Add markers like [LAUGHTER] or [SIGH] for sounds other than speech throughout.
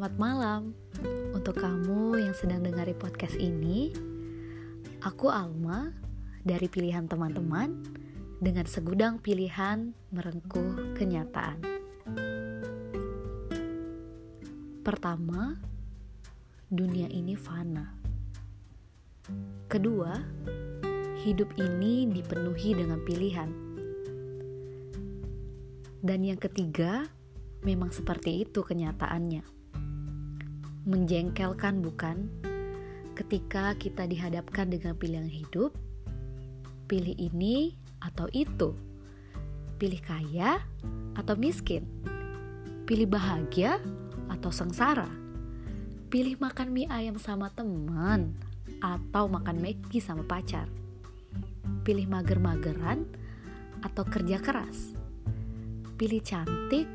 Selamat malam untuk kamu yang sedang dengari podcast ini. Aku Alma dari pilihan teman-teman dengan segudang pilihan merengkuh kenyataan. Pertama, dunia ini fana. Kedua, hidup ini dipenuhi dengan pilihan. Dan yang ketiga, memang seperti itu kenyataannya. Menjengkelkan, bukan? Ketika kita dihadapkan dengan pilihan hidup, pilih ini atau itu, pilih kaya atau miskin, pilih bahagia atau sengsara, pilih makan mie ayam sama teman atau makan Maggi sama pacar, pilih mager-mageran atau kerja keras, pilih cantik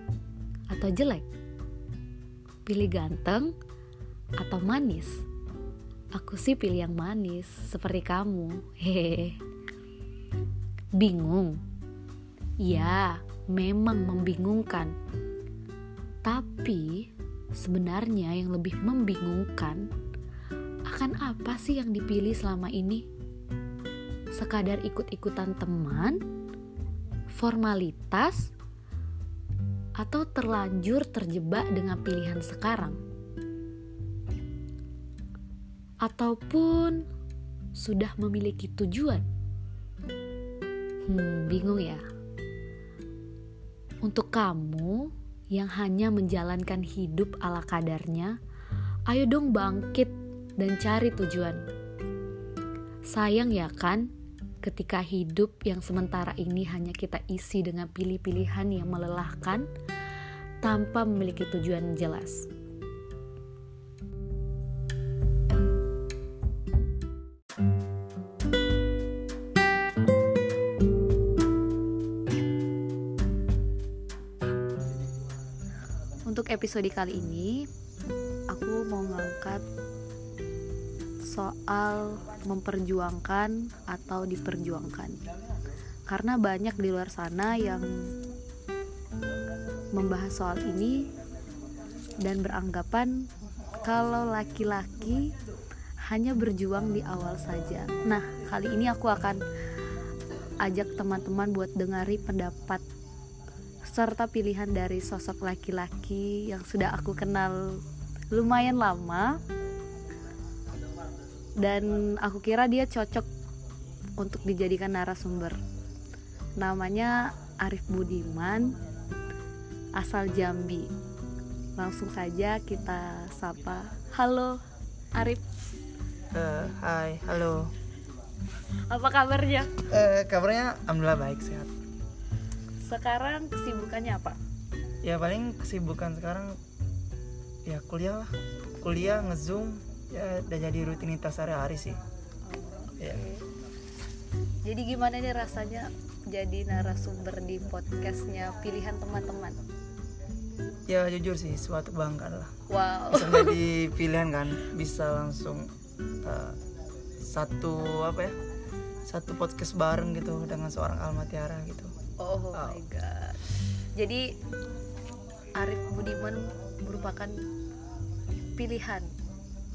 atau jelek? Pilih ganteng atau manis? Aku sih pilih yang manis, seperti kamu. Hehehe. Bingung? Ya, memang membingungkan. Tapi sebenarnya yang lebih membingungkan akan apa sih yang dipilih selama ini? Sekadar ikut-ikutan teman, formalitas, atau terlanjur terjebak dengan pilihan sekarang, ataupun sudah memiliki tujuan. Hmm, bingung ya. Untuk kamu yang hanya menjalankan hidup ala kadarnya, ayo dong bangkit dan cari tujuan. Sayang ya kan, ketika hidup yang sementara ini hanya kita isi dengan pilih-pilihan yang melelahkan tanpa memiliki tujuan jelas. Episode kali ini, aku mau ngangkat soal memperjuangkan atau diperjuangkan. Karena banyak di luar sana yang membahas soal ini dan beranggapan kalau laki-laki hanya berjuang di awal saja. Nah, kali ini aku akan ajak teman-teman buat dengari pendapat serta pilihan dari sosok laki-laki yang sudah aku kenal lumayan lama dan aku kira dia cocok untuk dijadikan narasumber. Namanya Arif Budiman, asal Jambi. Langsung saja kita sapa. Halo, Arif. Uh, hai, halo. Apa kabarnya? Uh, kabarnya alhamdulillah baik sehat. Sekarang kesibukannya apa? Ya paling kesibukan sekarang ya kuliah lah. Kuliah ngezoom ya udah jadi rutinitas sehari-hari sih. Okay. Ya. Jadi gimana nih rasanya jadi narasumber di podcastnya pilihan teman-teman? Ya jujur sih suatu bangga lah. Wow. Bisa jadi [LAUGHS] pilihan kan, bisa langsung uh, satu apa ya? Satu podcast bareng gitu dengan seorang Alma Tiara gitu. Oh, oh my god. Jadi Arif Budiman merupakan pilihan.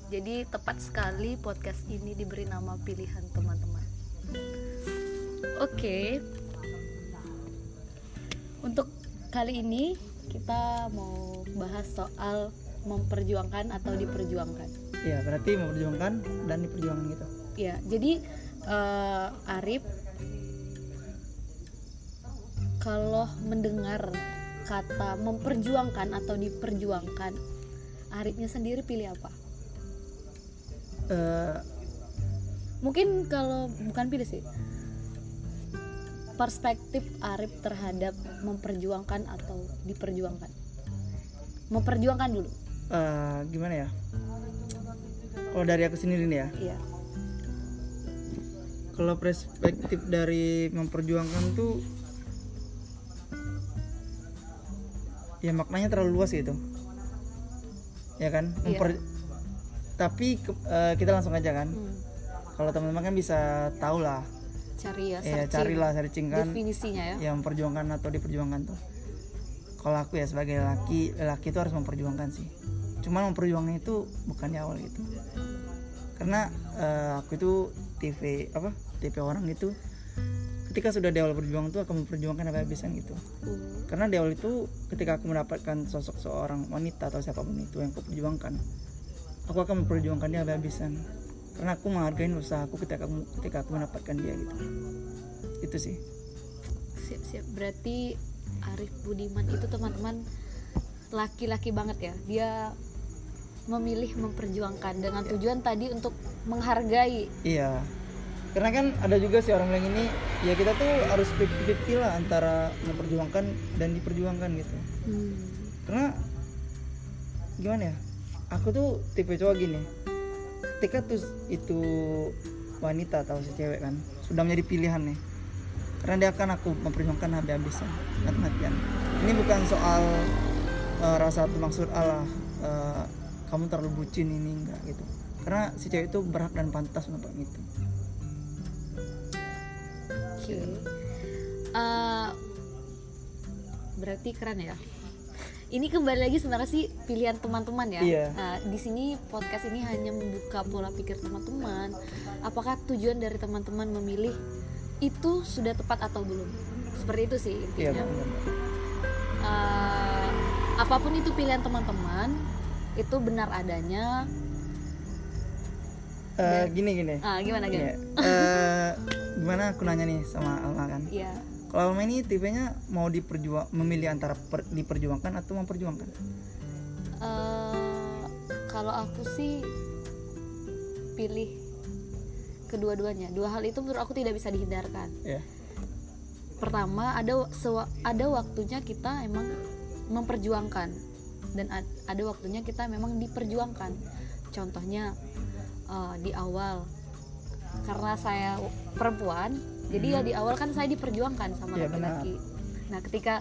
Jadi tepat sekali podcast ini diberi nama pilihan teman-teman. Oke. Okay. Untuk kali ini kita mau bahas soal memperjuangkan atau diperjuangkan. Iya, berarti memperjuangkan dan diperjuangkan gitu. Iya, jadi uh, Arif kalau mendengar kata memperjuangkan atau diperjuangkan, Arifnya sendiri pilih apa? Uh, Mungkin kalau bukan pilih sih, perspektif Arif terhadap memperjuangkan atau diperjuangkan. Memperjuangkan dulu. Uh, gimana ya? Kalau dari aku sendiri nih ya. Iya. Kalau perspektif dari memperjuangkan tuh ya maknanya terlalu luas gitu. Ya kan? Iya. Memper- tapi ke- eh, kita langsung aja kan. Hmm. kalau teman-teman kan bisa tahu lah Cari ya, ya searching carilah searching kan. definisinya ya. yang memperjuangkan atau diperjuangkan tuh. Kalau aku ya sebagai laki laki itu harus memperjuangkan sih. Cuman memperjuangkan itu bukan di awal gitu. Karena eh, aku itu TV apa TV orang itu ketika sudah di awal berjuang itu akan memperjuangkan apa habisan gitu. Uh, karena di awal itu ketika aku mendapatkan sosok seorang wanita atau siapa pun itu yang aku perjuangkan aku akan memperjuangkan dia habis-habisan. Karena aku menghargai usahaku ketika aku ketika aku mendapatkan dia gitu. Itu sih. Siap siap berarti Arif Budiman itu teman-teman laki-laki banget ya? Dia memilih memperjuangkan dengan tujuan tadi untuk menghargai. Iya karena kan ada juga sih orang bilang ini ya kita tuh harus 50-50 lah antara memperjuangkan dan diperjuangkan gitu. Hmm. karena gimana ya aku tuh tipe cowok gini. Ketika tuh itu wanita atau si cewek kan sudah menjadi pilihan nih. Karena dia akan aku memperjuangkan habis-habisan mati-matian. Ini bukan soal eh, rasa atau maksud Allah eh, kamu terlalu bucin ini enggak gitu. Karena si cewek itu berhak dan pantas untuk itu Oke. Eh, berarti keren ya. Ini kembali lagi sebenarnya sih pilihan teman-teman ya. Iya. Nah, di sini podcast ini hanya membuka pola pikir teman-teman. Apakah tujuan dari teman-teman memilih itu sudah tepat atau belum? Seperti itu sih iya intinya. benar Eh, apa pun itu pilihan teman-teman, itu benar adanya. Eh, gini gini Ah, gimana Gini, gimana? eh, gimana aku nanya nih sama Alma kan Iya. Kalau Alma ini tipenya mau diperjuang memilih antara per- diperjuangkan atau memperjuangkan? Eh, kalau aku sih pilih kedua-duanya. Dua hal itu menurut aku tidak bisa dihindarkan. Ya. Pertama, ada sewa- ada waktunya kita emang memperjuangkan dan ad- ada waktunya kita memang diperjuangkan. Contohnya eh, di awal. Karena saya perempuan, jadi ya di awal kan saya diperjuangkan sama Iya, laki-laki. Nah, ketika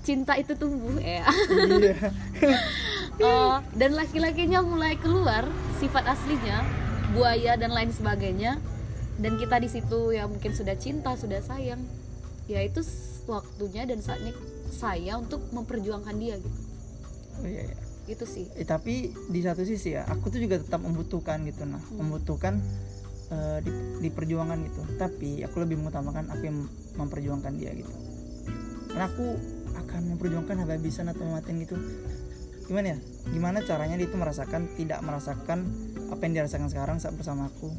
cinta itu tumbuh ya. Iya. [LAUGHS] Eh, dan laki-lakinya mulai keluar sifat aslinya buaya dan lain sebagainya. Dan kita di situ ya mungkin sudah cinta sudah sayang. Ya itu waktunya dan saatnya saya untuk memperjuangkan dia gitu. Oh, iya, iya. Itu sih Eh, tapi di satu sisi ya, aku tuh juga tetap membutuhkan gitu nah, membutuhkan eh, di, di perjuangan gitu. Tapi aku lebih mengutamakan aku yang memperjuangkan dia gitu. Karena aku akan memperjuangkan habis-habisan atau mematiin gitu. Gimana ya? Gimana caranya dia itu merasakan tidak merasakan apa yang dirasakan sekarang saat bersama aku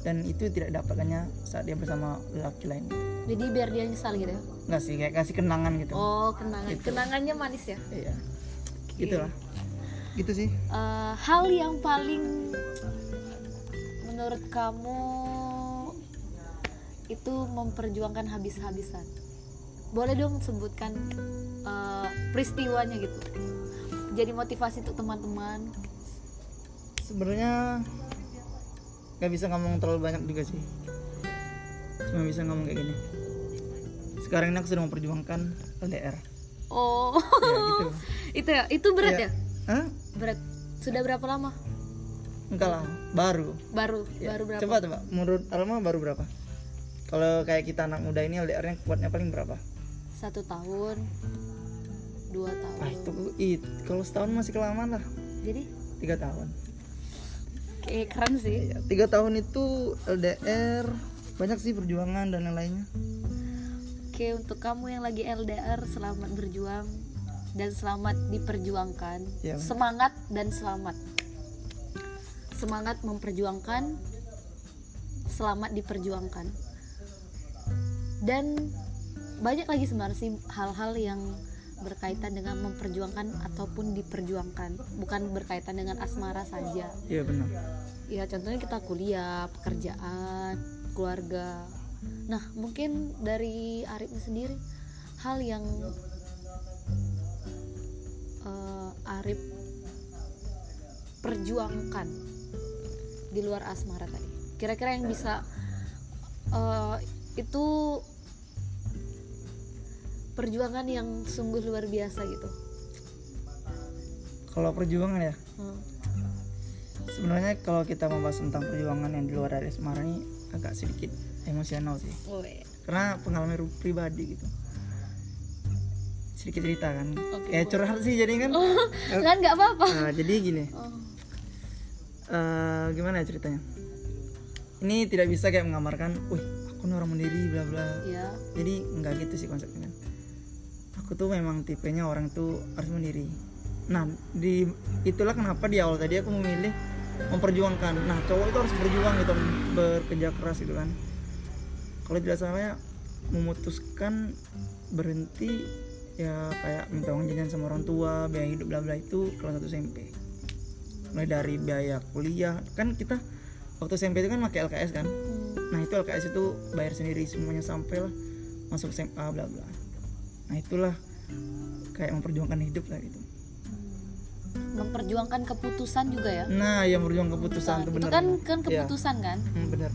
dan itu tidak dapatkannya saat dia bersama laki lain gitu. jadi biar dia nyesal gitu ya nggak sih kayak kasih kenangan gitu oh kenangan Gitu. kenangannya manis ya iya gitulah gitu sih. Eh, hal yang paling menurut kamu itu memperjuangkan habis-habisan? Boleh dong sebutkan eh, peristiwanya gitu. Jadi motivasi untuk teman-teman. Sebenarnya nggak bisa ngomong terlalu banyak juga sih. Cuma bisa ngomong kayak gini. Sekarang ini aku sedang memperjuangkan LDR oh. Ya gitu. [LAUGHS] Itu ya? Itu berat Iya. ya Hah? berat. Sudah berapa lama? Enggak lah baru. Baru Ya, baru berapa? Coba coba. Menurut Alma baru berapa? Kalau kayak kita anak muda ini LDR nya kuatnya paling berapa? Satu tahun dua tahun. Ah itu it kalau setahun masih kelamaan lah. Jadi? Tiga tahun. Kayak keren sih. Iya, tiga tahun itu LDR banyak sih perjuangan dan lain-lainnya. Oke, untuk kamu yang lagi LDR, selamat berjuang dan selamat diperjuangkan. Ya. Semangat dan selamat. Semangat memperjuangkan, selamat diperjuangkan. Dan banyak lagi sebenarnya sih hal-hal yang berkaitan dengan memperjuangkan ataupun diperjuangkan, bukan berkaitan dengan asmara saja. iya benar Ya contohnya kita kuliah, pekerjaan, keluarga. Nah mungkin dari Arifnya sendiri hal yang Arif perjuangkan di luar asmara tadi. Kira-kira yang bisa eh, itu perjuangan yang sungguh luar biasa gitu. kalau perjuangan ya Hmm. sebenarnya kalau kita membahas tentang perjuangan yang di luar dari asmara ini agak sedikit emosional sih Oh, iya. karena pengalaman pribadi gitu sedikit cerita kan. Ya boleh. curhat sih jadi kan. Kan nggak apa-apa. Nah, jadi gini. Oh, eh, gimana ya ceritanya? Ini tidak bisa kayak menggambarkan wih aku nih orang mandiri bla bla. Ya jadi nggak gitu sih konsepnya. Kan aku tuh memang tipenya orang tuh harus mandiri. Nah di itulah kenapa di awal tadi aku memilih memperjuangkan. Nah cowok itu harus berjuang gitu bekerja keras gitu kan. Kalau tidak salah ya memutuskan berhenti ya kayak minta uang jajan sama orang tua biaya hidup bla bla itu kelas 1 SMP mulai dari biaya kuliah kan kita waktu SMP itu kan pakai LKS kan Hmm, Nah itu LKS itu bayar sendiri semuanya sampai lah masuk SMA bla bla. Nah itulah kayak memperjuangkan hidup lah gitu. memperjuangkan keputusan juga ya Nah yang berjuang keputusan itu itu benar. kan kan Iya. keputusan kan Hmm, benar.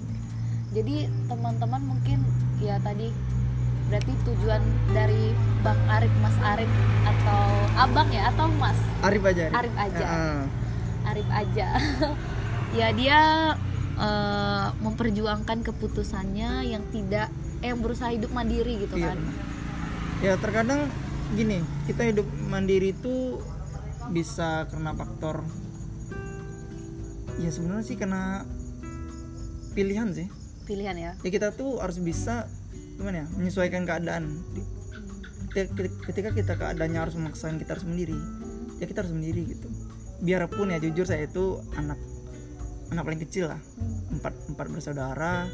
jadi teman-teman mungkin ya tadi berarti tujuan dari Bang Arif Mas Arif atau Abang ya atau Mas Arif aja. Arif aja. Ah, Arif aja [LAUGHS] ya dia eh, memperjuangkan keputusannya yang tidak eh, yang berusaha hidup mandiri gitu iya kan. Ya terkadang gini kita hidup mandiri itu bisa karena faktor ya sebenarnya sih karena pilihan sih pilihan ya ya kita tuh harus bisa gimana ya? Menyesuaikan keadaan. Ketika- kita keadaannya harus memaksakan kita harus sendiri ya kita harus sendiri gitu. Biarpun ya jujur saya itu anak anak paling kecil lah. Empat empat bersaudara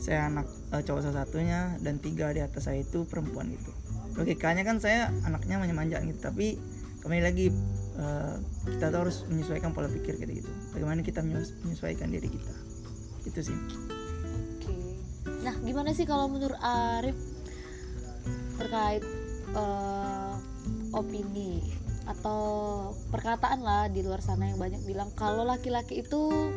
saya anak eh, cowok salah satunya dan tiga di atas saya itu perempuan gitu. Logikanya kan saya anaknya manja gitu tapi kembali lagi eh, kita tuh harus menyesuaikan pola pikir kita gitu. Bagaimana kita menyes- menyesuaikan diri kita. Itu sih. Nah, gimana sih kalau menurut Arif terkait eh, opini atau perkataan lah di luar sana yang banyak bilang kalau laki-laki itu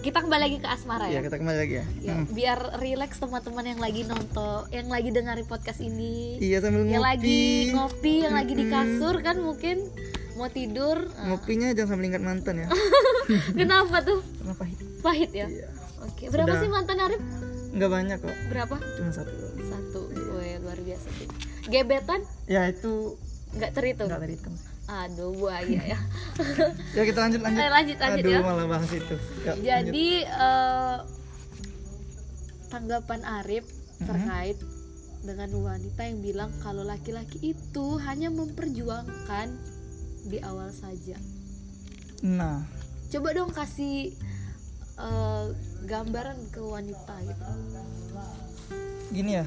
kita kembali lagi ke asmara ya ya. kita kembali lagi ya, Ya, Hmm. biar rileks teman-teman yang lagi nonton, yang lagi dengerin podcast ini, iya sambil yang ngopi lagi ngopi, yang lagi di Mm-mm. kasur kan mungkin mau tidur. Ah, ngopinya jangan sambil ingat mantan ya [LAUGHS] Kenapa tuh? kenapa pahit Pahit ya? iya Oke, berapa Sudah. sih mantan Arif? Nggak banyak kok Berapa? cuma satu Satu. Wih, luar biasa sih. Gebetan ya itu nggak terhitung. nggak terhitung Aduh, buaya ya. [LAUGHS] ya kita lanjut lanjut Eh, lanjut, lanjut aduh ya. malah bahas itu Ya, lanjut. Jadi eh, tanggapan Arif Mm-hmm. terkait dengan wanita yang bilang kalau laki-laki itu hanya memperjuangkan di awal saja. nah Coba dong kasih eh, gambaran ke wanita gitu. gini ya?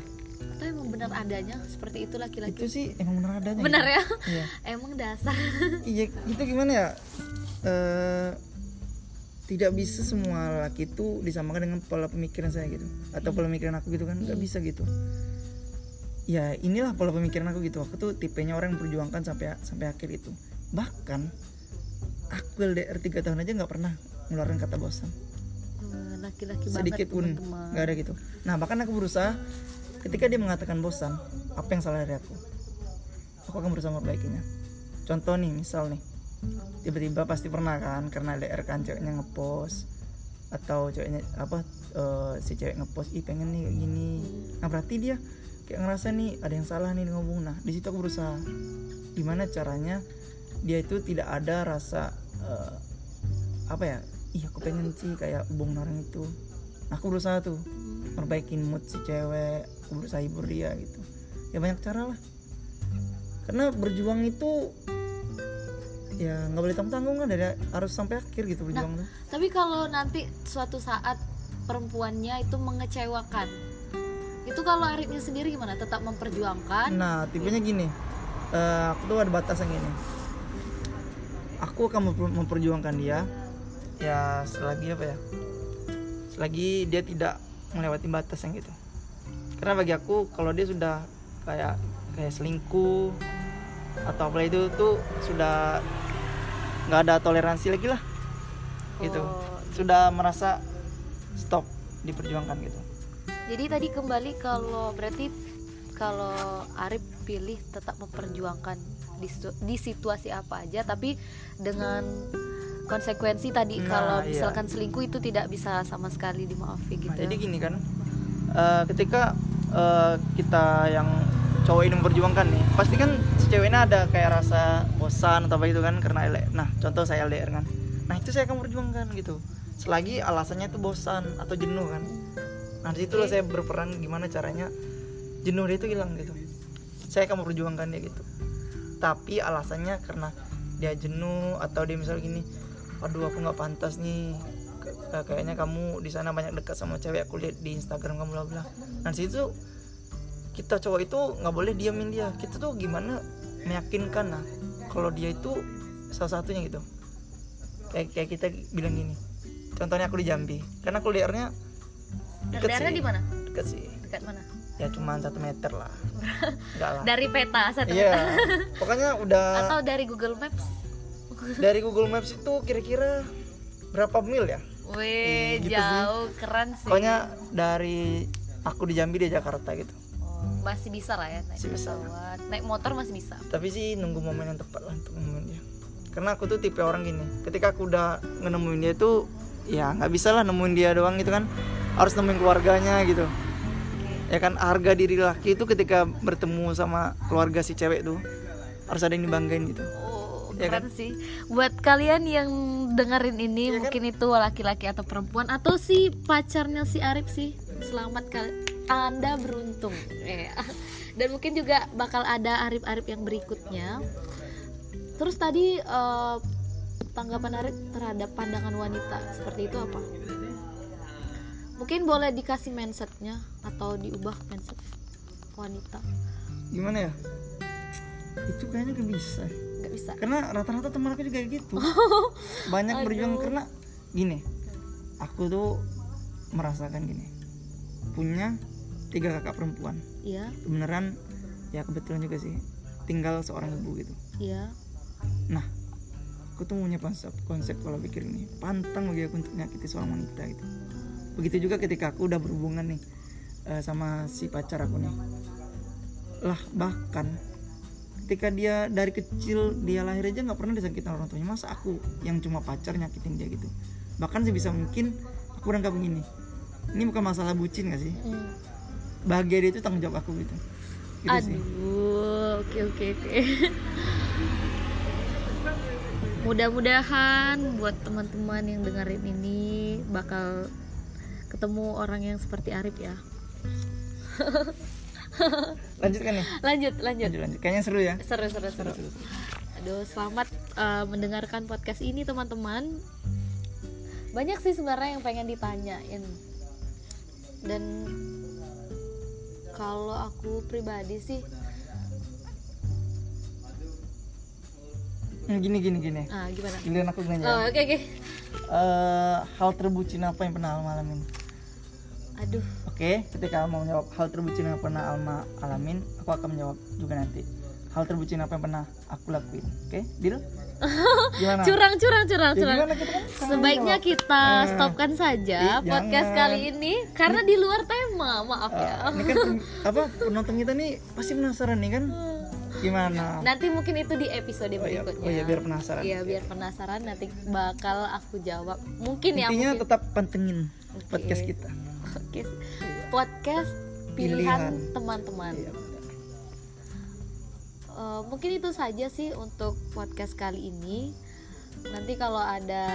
Atau emang benar adanya? Seperti itu laki-laki? itu sih emang benar adanya. Benar ya? iya. [LAUGHS] Emang dasar. [LAUGHS] iya itu gimana ya? Eh tidak bisa semua laki itu disamakan dengan pola pemikiran saya gitu. Atau pola pemikiran aku gitu kan nggak bisa gitu. Ya inilah pola pemikiran aku gitu. Aku tuh tipenya orang yang memperjuangkan sampai sampai akhir itu. Bahkan aku LDR tiga tahun aja nggak pernah ngeluarin kata bosan Laki-laki banget sedikit pun nggak ada gitu. Nah bahkan aku berusaha ketika dia mengatakan bosan apa yang salah dari aku? Aku akan berusaha memperbaikinya. Contoh nih misal nih tiba-tiba pasti pernah kan karena LDR kan ceweknya ngepost atau ceweknya apa eh, si cewek ngepost ih pengen nih kayak gini. Nah berarti dia kayak ngerasa nih ada yang salah nih ngomong. Nah di situ aku berusaha. Gimana caranya dia itu tidak ada rasa eh, apa ya ih aku pengen sih kayak hubung orang itu. Nah, aku berusaha tuh perbaikin mood si cewek aku berusaha hibur dia gitu. Ya banyak cara lah. Karena berjuang itu ya nggak boleh tanggung tanggung kan dari harus sampai akhir gitu berjuang tuh. Tapi kalau nanti suatu saat perempuannya itu mengecewakan, itu kalau Arifnya sendiri gimana? Tetap memperjuangkan? nah tipenya gini. Eh, aku tuh ada batasan gini. Aku akan memper- memperjuangkan dia ya selagi apa ya? Selagi dia tidak melewati batas yang gitu karena bagi aku kalau dia sudah kayak kayak selingkuh atau apa itu tuh sudah nggak ada toleransi lagi lah. Gitu. Oh, sudah merasa stop diperjuangkan gitu. Jadi tadi kembali kalau berarti kalau Arif pilih tetap memperjuangkan di, di situasi apa aja, tapi dengan konsekuensi tadi Nah, kalau iya. misalkan selingkuh itu tidak bisa sama sekali dimaafin gitu. Nah, jadi gini kan, eh, ketika eh, kita yang cowok ini memperjuangkan nih, pasti kan ceweknya ada kayak rasa bosan atau apa itu kan karena LDR nah contoh saya LDR kan nah itu saya akan perjuangkan gitu selagi alasannya itu bosan atau jenuh kan nah di situlah Oke. saya berperan gimana caranya jenuh dia itu hilang gitu saya akan memperjuangkan dia gitu tapi alasannya karena dia jenuh atau dia misal gini aduh aku nggak pantas nih. Eh, kayaknya kamu di sana banyak dekat sama cewek aku lihat di Instagram kamu bla bla. Nah di situ kita cowok itu nggak boleh diamin dia. Kita tuh gimana meyakinkan nah kalau dia itu salah satunya gitu. Kayak kayak kita bilang gini. Contohnya aku di Jambi. Karena aku liarnya LDR-nya sih. di mana? Deket sih. Dekat mana? Ya cuma satu meter lah. [LAUGHS] Enggak lah. Dari peta satu iya. peta pokoknya udah atau dari Google Maps dari Google Maps itu kira-kira berapa mil ya Wih, gitu sih. jauh keren sih. pokoknya dari aku di Jambi dia Jakarta gitu Oh, masih bisa lah ya naik Masih bisa. pesawat. Naik motor masih bisa. tapi sih nunggu momen yang tepat lah untuk dia karena aku tuh tipe orang gini ketika aku udah nemuin dia tuh ya nggak bisa lah nemuin dia doang gitu kan harus nemuin keluarganya gitu ya kan harga diri laki itu ketika bertemu sama keluarga si cewek tuh harus ada yang dibanggain gitu Oh, Ya keren sih. Buat kalian yang dengerin ini kan? mungkin itu laki-laki atau perempuan atau si pacarnya si Arif sih. Selamat kali Anda beruntung. Iya. [LAUGHS] Dan mungkin juga bakal ada Arif-Arif yang berikutnya. Terus tadi eh, tanggapan Arif terhadap pandangan wanita seperti itu apa? Mungkin boleh dikasih mindsetnya atau diubah mindset wanita. gimana ya itu kayaknya gak bisa. Nggak bisa. karena rata-rata teman aku juga gitu. [LAUGHS] Banyak berjuang karena gini aku tuh merasakan gini. Punya tiga kakak perempuan. Iya, beneran ya kebetulan juga sih. Tinggal seorang ibu gitu. Iya. nah aku tuh punya konsep konsep kalau pikir ini. Pantang bagi aku untuk menyakiti seorang wanita gitu. Begitu juga ketika aku udah berhubungan nih eh, sama si pacar aku nih. Lah bahkan ketika dia dari kecil dia lahir aja nggak pernah disakitin orang tuanya masa aku yang cuma pacar nyakitin dia gitu bahkan sebisa mungkin aku udah begini ini bukan masalah bucin gak sih Hmm. bahagia dia itu tanggung jawab aku gitu gitu sih Aduh, oke oke oke. [LAUGHS] Mudah-mudahan buat teman-teman yang dengerin ini bakal ketemu orang yang seperti Arif ya. [LAUGHS] [LAUGHS] lanjutkan nih Lanjut, lanjut. lanjut lanjut kayaknya seru ya Seru, seru, seru. Aduh, selamat eh, mendengarkan podcast ini teman-teman. Banyak sih sebenarnya yang pengen ditanyain. Dan kalau aku pribadi sih, Hmm, gini gini gini ah gimana? giliran aku nanya Oh, oke oke. Eh, hal terbucin apa yang pernah Alma alamin Aduh, oke ketika Alma menjawab hal terbucin yang pernah Alma alamin aku akan menjawab juga nanti. Hal terbucin apa yang pernah aku lakuin oke? Deal? [LAUGHS] Gimana? Curang curang curang Ya, curang. kita kan sebaiknya jawab. kita Eh, stopkan saja ih, podcast jangan. kali ini karena di luar tema maaf Eh, ya. ini kan apa penonton kita nih pasti penasaran nih kan [LAUGHS] gimana? Nanti mungkin itu di episode oh iya, berikutnya. Oh iya biar penasaran. Iya, biar penasaran. Nanti bakal aku jawab. Mungkin ya intinya mungkin. tetap pantengin Oke. podcast kita. Oke. podcast pilihan teman-teman. Iya. Eh, mungkin itu saja sih untuk podcast kali ini. Nanti kalau ada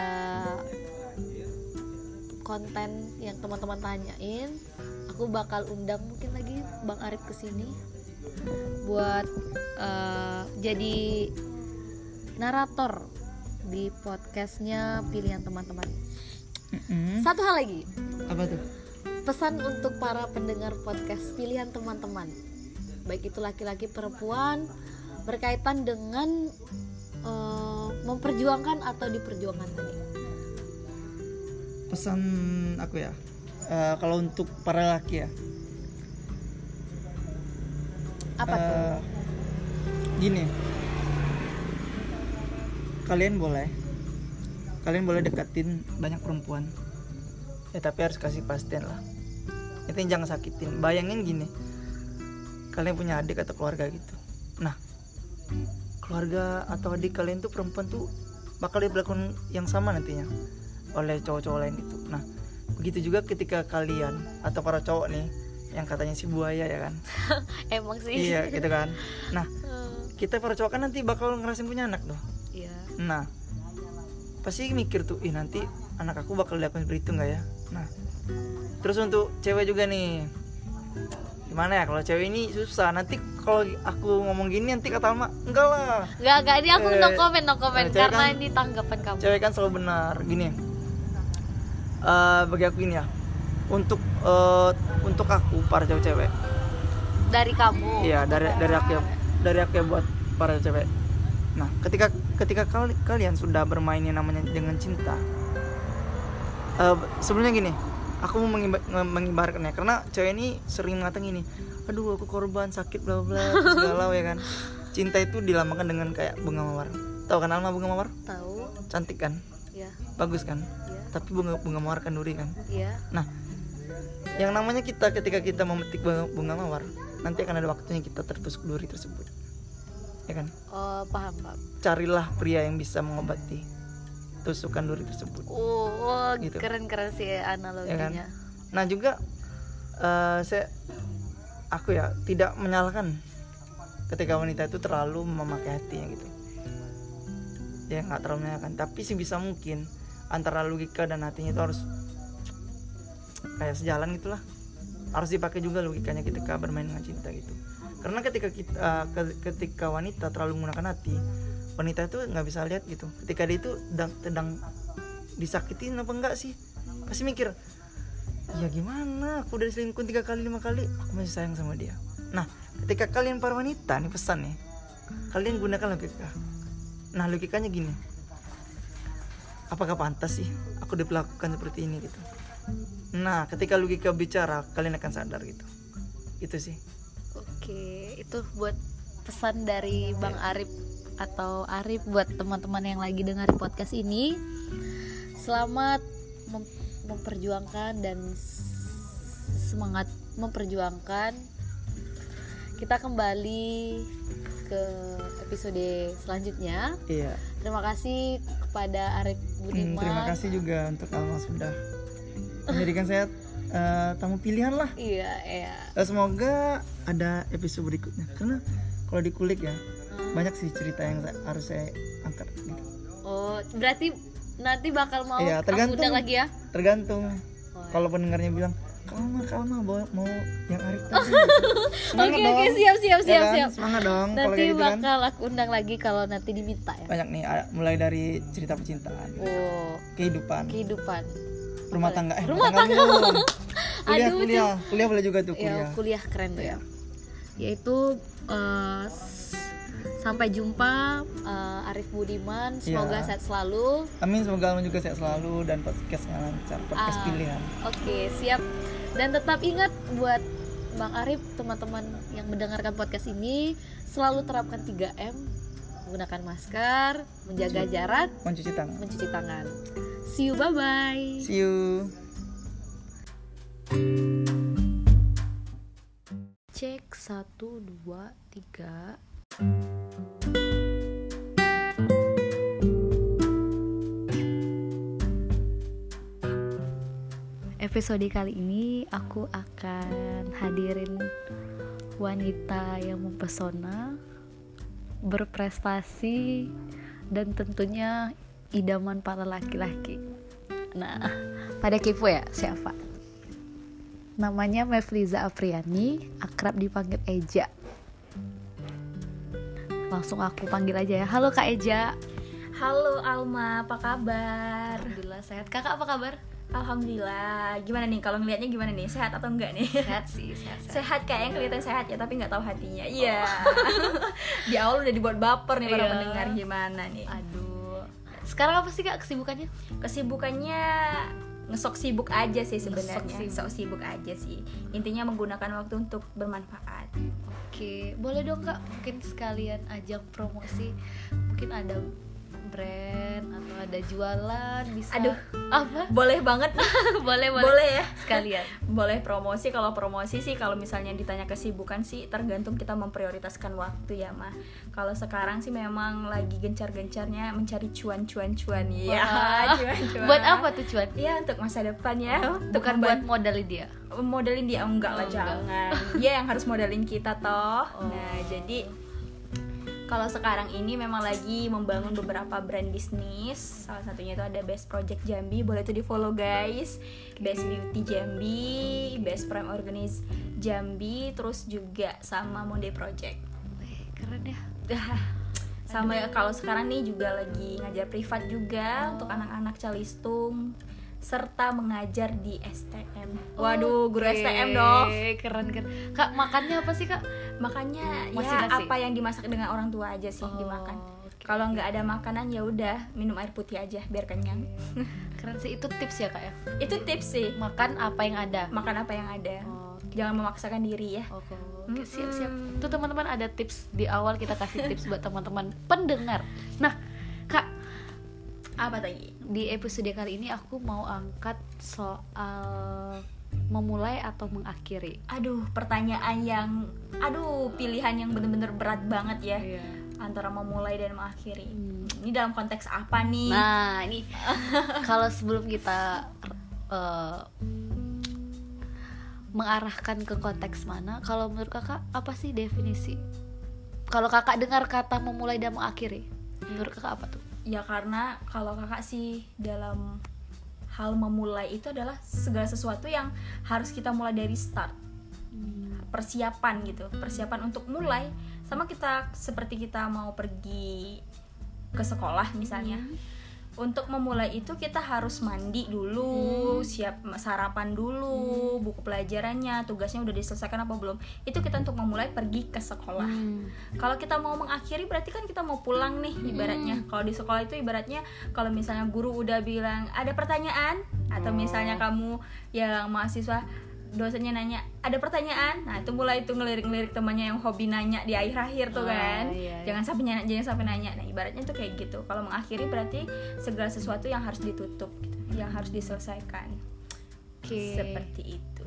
konten yang teman-teman tanyain aku bakal undang mungkin lagi bang Arif ke sini buat eh, jadi narator di podcastnya pilihan teman-teman. Mm-mm. satu hal lagi. Apa tuh? Pesan untuk para pendengar podcast pilihan teman-teman. Baik itu laki-laki perempuan berkaitan dengan eh, memperjuangkan atau diperjuangkan tadi. Pesan aku ya. Eh, kalau untuk para laki ya apa tuh? Eh, gini. Kalian boleh. Kalian boleh deketin banyak perempuan. Ya tapi harus kasih pastiin lah. Itu jangan sakitin. Bayangin gini. Kalian punya adik atau keluarga gitu. Nah keluarga atau adik kalian tuh perempuan tuh bakal diperlakukan yang sama nantinya oleh cowok-cowok lain gitu. Nah begitu juga ketika kalian atau para cowok nih yang katanya si buaya ya kan? [LAUGHS] Emang sih. Iya gitu kan? Nah Eh, kita kan nanti bakal ngerasain punya anak tuh. Iya. Nah pasti mikir tuh ih nanti anak aku bakal dilakukan seperti itu nggak ya? Nah terus untuk cewek juga nih. Gimana ya kalau cewek ini susah. Nanti kalau aku ngomong gini nanti kata Alma enggak lah. Nggak nggak. Ini aku no Eh, comment no comment. cewek karena kan- ini tanggapan kamu. cewek kan selalu benar. Gini eh bagi aku ini ya untuk eh, untuk aku para cewek-cewek dari kamu Iya dari dari aku dari aku ya buat para cewek. Nah ketika ketika kali, kalian sudah bermain yang namanya dengan cinta, eh, sebelumnya gini, aku mau mengimba- mengibaratkannya karena cewek ini sering mengatakan gini, aduh aku korban sakit bla bla terus galau ya kan. Cinta itu dilambangkan dengan kayak bunga mawar. Tahu kan Alma bunga mawar? tahu Cantik kan, ya bagus kan. ya Tapi bunga bunga mawar kan duri kan. ya Nah, yang namanya kita ketika kita memetik bunga, bunga mawar, nanti akan ada waktunya kita tertusuk duri tersebut. Ya kan? oh paham paham Carilah pria yang bisa mengobati tusukan duri tersebut. oh, oh Gitu. keren keren sih analoginya Nah, juga eh, saya aku ya tidak menyalahkan ketika wanita itu terlalu memakai hatinya gitu. Ya nggak terlalu menyalahkan, tapi sih bisa mungkin antara logika dan hatinya itu harus kayak sejalan gitulah. Harus dipakai juga logikanya ketika bermain dengan cinta gitu. Karena ketika kita eh, ke- ketika wanita terlalu menggunakan hati, wanita itu nggak bisa lihat gitu. Ketika dia itu sedang, sedang disakitin apa enggak sih? Pasti mikir, ya gimana aku udah selingkuh tiga kali lima kali aku masih sayang sama dia nah ketika kalian para wanita nih pesan nih kalian gunakan logika nah logikanya gini apakah pantas sih aku diperlakukan seperti ini gitu nah ketika logika bicara kalian akan sadar gitu. Itu sih. Oke itu buat pesan dari bang Arif atau Arif buat teman-teman yang lagi dengar podcast ini. Selamat mem- memperjuangkan dan semangat memperjuangkan. Kita kembali ke episode selanjutnya. Iya. Terima kasih kepada Arif Hmm, Budiman terima kasih juga untuk Alma sudah menjadikan saya eh, tamu pilihan lah iya iya Eh, semoga ada episode berikutnya karena kalau dikulik ya Hmm. banyak sih cerita yang sa- harus saya angkat gitu. oh berarti nanti bakal mau Iya, aku tergantung. undang lagi ya tergantung Oh, kalau pendengarnya bilang kalma kalma mau mau yang Arif tadi [LAUGHS] Oke oke siap siap Ya siap kan? siap. semangat dong kalau Nanti gitu kan bakal aku undang lagi kalau nanti diminta ya. banyak nih mulai dari cerita percintaan Oh kehidupan kehidupan. Rumah tangga eh Rumah tangga belum. [LAUGHS] kuliah Aduh, kuliah kuliah boleh juga tuh Ya kuliah kuliah keren tuh ya. Yaitu eh, s- sampai jumpa eh, Arif Budiman. Semoga Iya. sehat selalu. amin semoga Alma juga sehat selalu dan podcastnya lancar podcast Ah. pilihan Oke siap. Dan tetap ingat buat Bang Arif teman-teman yang mendengarkan podcast ini selalu terapkan 3M menggunakan masker, menjaga jarak, mencuci tangan mencuci tangan. See you bye bye. see you Cek satu dua tiga. Episode kali ini aku akan hadirin wanita yang mempesona, berprestasi, dan tentunya idaman para laki-laki. Nah, pada kepo ya siapa? Namanya Mevliza Apriani, akrab dipanggil Eja. Langsung aku panggil aja ya. Halo Kak Eja. Halo Alma, apa kabar? Alhamdulillah sehat. Kakak apa kabar? Alhamdulillah. Gimana nih kalau ngelihatnya gimana nih? Sehat atau enggak nih? Sehat sih, sehat. sehat. Sehat kayak yang kelihatan sehat ya, tapi nggak tahu hatinya. Iya. [LAUGHS] Di awal udah dibuat baper nih para Iya. pendengar gimana nih? Aduh. Sekarang apa sih Kak kesibukannya? Kesibukannya ngesok sibuk aja sih sebenarnya. Ngesok sibuk. Sok sibuk aja sih. Intinya menggunakan waktu untuk bermanfaat. Oke, boleh dong Kak, mungkin sekalian ajak promosi. Mungkin ada brand atau ada jualan bisa. Aduh. apa? Boleh banget. [LAUGHS] boleh, boleh. Boleh ya. Sekalian. [LAUGHS] boleh promosi kalau promosi sih kalau misalnya ditanya kesibukan sih tergantung kita memprioritaskan waktu ya mah kalau sekarang sih memang lagi gencar-gencarnya mencari cuan-cuan-cuan ya [LAUGHS] cuan-cuan Buat apa tuh cuan? ya untuk masa depan ya untuk Bukan buat modalin dia. modelin dia enggak Oh, lah enggak. jangan dia yang harus modelin kita toh Oh. nah jadi kalau sekarang ini memang lagi membangun beberapa brand bisnis. Salah satunya itu ada Best Project Jambi. Boleh tuh di follow guys. Best Beauty Jambi Best Prime Organize Jambi terus juga sama Monday Project. Keren ya. [LAUGHS] Sama kalau sekarang nih juga lagi ngajar privat juga untuk anak-anak calistung serta mengajar di STM. Waduh, guru STM dong. keren keren kak makannya apa sih kak Makanya Masih ya nasi? apa yang dimasak dengan orang tua aja sih Oh, dimakan. oke, Kalau nggak ada makanan ya udah minum air putih aja biar kenyang. keren sih itu tips ya kak ya Itu tips sih. makan apa yang ada Makan apa yang ada. Oh, Jangan memaksakan diri ya. Oke, oke, siap siap. Mm-mm. Tuh teman-teman ada tips di awal kita kasih tips buat teman-teman pendengar. Nah, Kak, Apa tadi? Di episode kali ini aku mau angkat soal memulai atau mengakhiri. Aduh, pertanyaan yang aduh, pilihan yang bener-bener berat banget ya. Iya. Antara memulai dan mengakhiri. Hmm. Ini dalam konteks apa nih? Nah, ini [LAUGHS] kalau sebelum kita eh, mengarahkan ke konteks mana, kalau menurut kakak apa sih definisi? Kalau kakak dengar kata memulai dan mengakhiri, menurut kakak apa tuh? Ya karena kalau kakak sih dalam hal memulai itu adalah segala sesuatu yang harus kita mulai dari start. Persiapan gitu persiapan untuk mulai. Sama kita seperti kita mau pergi ke sekolah misalnya untuk memulai itu kita harus mandi dulu siap sarapan dulu buku pelajarannya tugasnya udah diselesaikan apa belum. Itu kita untuk memulai pergi ke sekolah. Hmm. kalau kita mau mengakhiri berarti kan kita mau pulang nih ibaratnya. Kalau di sekolah itu ibaratnya kalau misalnya guru udah bilang ada pertanyaan? Atau misalnya kamu yang mahasiswa dosennya nanya ada pertanyaan nah itu mulai itu ngelirik-ngelirik temannya yang hobi nanya di akhir-akhir tuh Ah, kan iya, iya. jangan sampai nanya jangan sampai nanya nah ibaratnya tuh kayak gitu kalau mengakhiri berarti segala sesuatu yang harus ditutup gitu yang harus diselesaikan Oke. seperti itu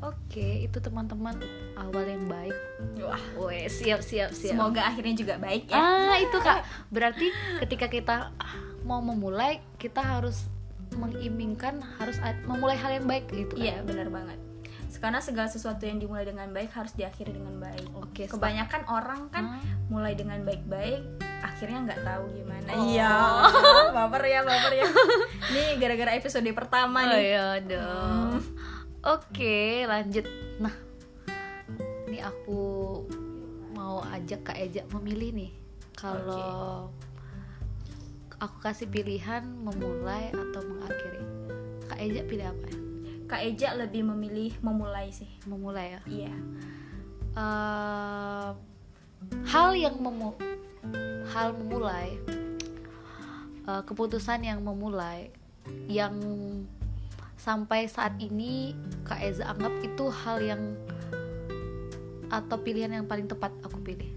Oke, itu teman-teman awal yang baik. wah Weh, siap siap siap. semoga akhirnya juga baik ya Ah, itu Kak. Berarti ketika kita mau memulai, kita harus mengimingkan harus memulai hal yang baik gitu kan. Iya benar banget. Karena segala sesuatu yang dimulai dengan baik harus diakhiri dengan baik. Oke, Kebanyakan orang kan Ah. mulai dengan baik-baik, akhirnya nggak tahu gimana. Oh. Iya. baper ya, baper ya. [LAUGHS] Nih gara-gara episode pertama Oh nih. iya dong. Oke, lanjut. Nah, ini aku mau ajak Kak Eja memilih nih. Kalau aku kasih pilihan memulai atau mengakhiri. Kak Eja pilih apa ya? Kak Eja lebih memilih memulai sih. Memulai ya. Iya. Eh, hal yang memu hal memulai eh, keputusan yang memulai yang sampai saat ini Kak Eza anggap itu hal yang atau pilihan yang paling tepat aku pilih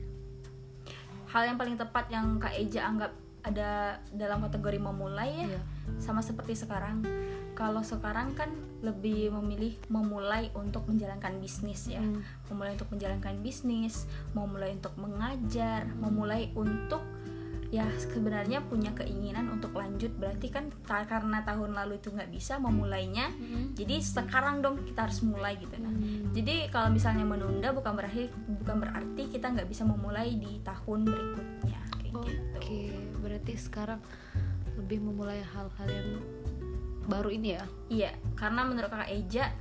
Hal yang paling tepat yang Kak Eja anggap ada dalam kategori memulai ya. Iya. Sama seperti sekarang. Kalau sekarang kan lebih memilih memulai untuk menjalankan bisnis ya. Hmm. memulai untuk menjalankan bisnis, memulai untuk mengajar, memulai untuk ya sebenarnya punya keinginan untuk lanjut berarti kan karena tahun lalu itu nggak bisa memulainya jadi sekarang dong kita harus mulai gitu nah jadi kalau misalnya menunda bukan berarti bukan berarti kita nggak bisa memulai di tahun berikutnya Oke, gitu berarti sekarang lebih memulai hal-hal yang baru ini ya. Iya, karena menurut kakak Eja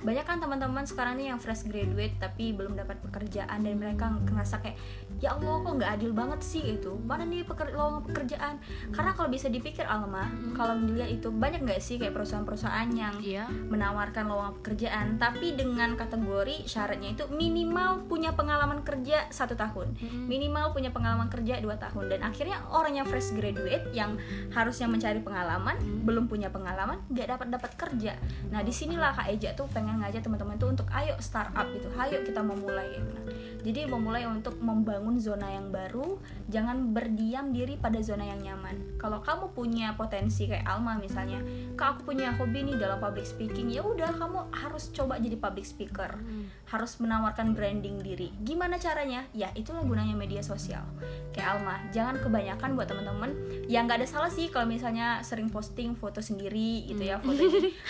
banyak kan teman-teman sekarang nih yang fresh graduate tapi belum dapat pekerjaan dan mereka ngerasa kayak ya Allah kok nggak adil banget sih itu? Mana nih peker- lowongan pekerjaan? Karena kalau bisa dipikir Alma kalau dilihat itu banyak nggak sih kayak perusahaan-perusahaan yang Iya. menawarkan lowongan pekerjaan? Tapi dengan kategori syaratnya itu minimal punya pengalaman kerja satu tahun. Minimal punya pengalaman kerja dua tahun. Dan akhirnya orang yang fresh graduate yang harusnya mencari pengalaman belum punya pengalaman nggak dapat dapat kerja. Nah di sinilah kak Eja tuh pengen ngajak teman-teman tuh untuk ayo startup gitu. Ayo kita memulai. Gitu. Nah, jadi memulai untuk membangun zona yang baru jangan berdiam diri pada zona yang nyaman. Kalau kamu punya potensi kayak Alma misalnya kak aku punya hobi nih dalam public speaking ya udah kamu harus coba jadi public speaker. Harus menawarkan branding diri. Gimana caranya? Ya itulah gunanya media sosial. Kayak Alma jangan kebanyakan buat teman-teman. Yang nggak ada salah sih kalau misalnya sering posting foto sendiri gitu ya foto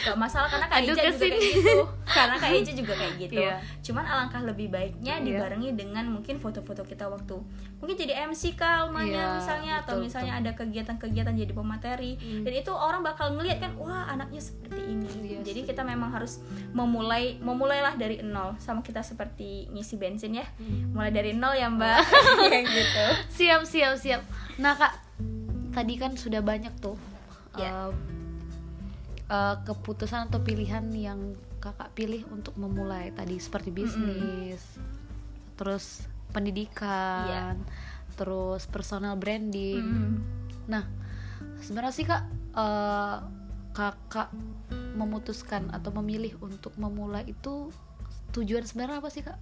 gak masalah karena Aduh, Ija juga kayak gitu. Karena Eja [LAUGHS] juga kayak gitu. Iya. cuman alangkah lebih baiknya Iya. dibarengi dengan mungkin foto-foto kita waktu. Mungkin jadi MC kalmanya Iya, misalnya atau betul, misalnya ada kegiatan-kegiatan jadi pemateri. Hmm. dan itu orang bakal ngeliat kan wah anaknya seperti ini. Iya, jadi kita memang harus memulai memulailah dari nol. Sama kita seperti ngisi bensin ya. Hmm. mulai dari nol ya mbak. [LAUGHS] [LAUGHS] Kayak gitu. Siap siap siap. Nah kak tadi kan sudah banyak tuh Ya. eh, eh, keputusan atau pilihan yang kakak pilih untuk memulai tadi seperti bisnis terus pendidikan Iya. terus personal branding Mm. nah sebenarnya sih kak eh, kakak memutuskan atau memilih untuk memulai itu tujuan sebenarnya apa sih kak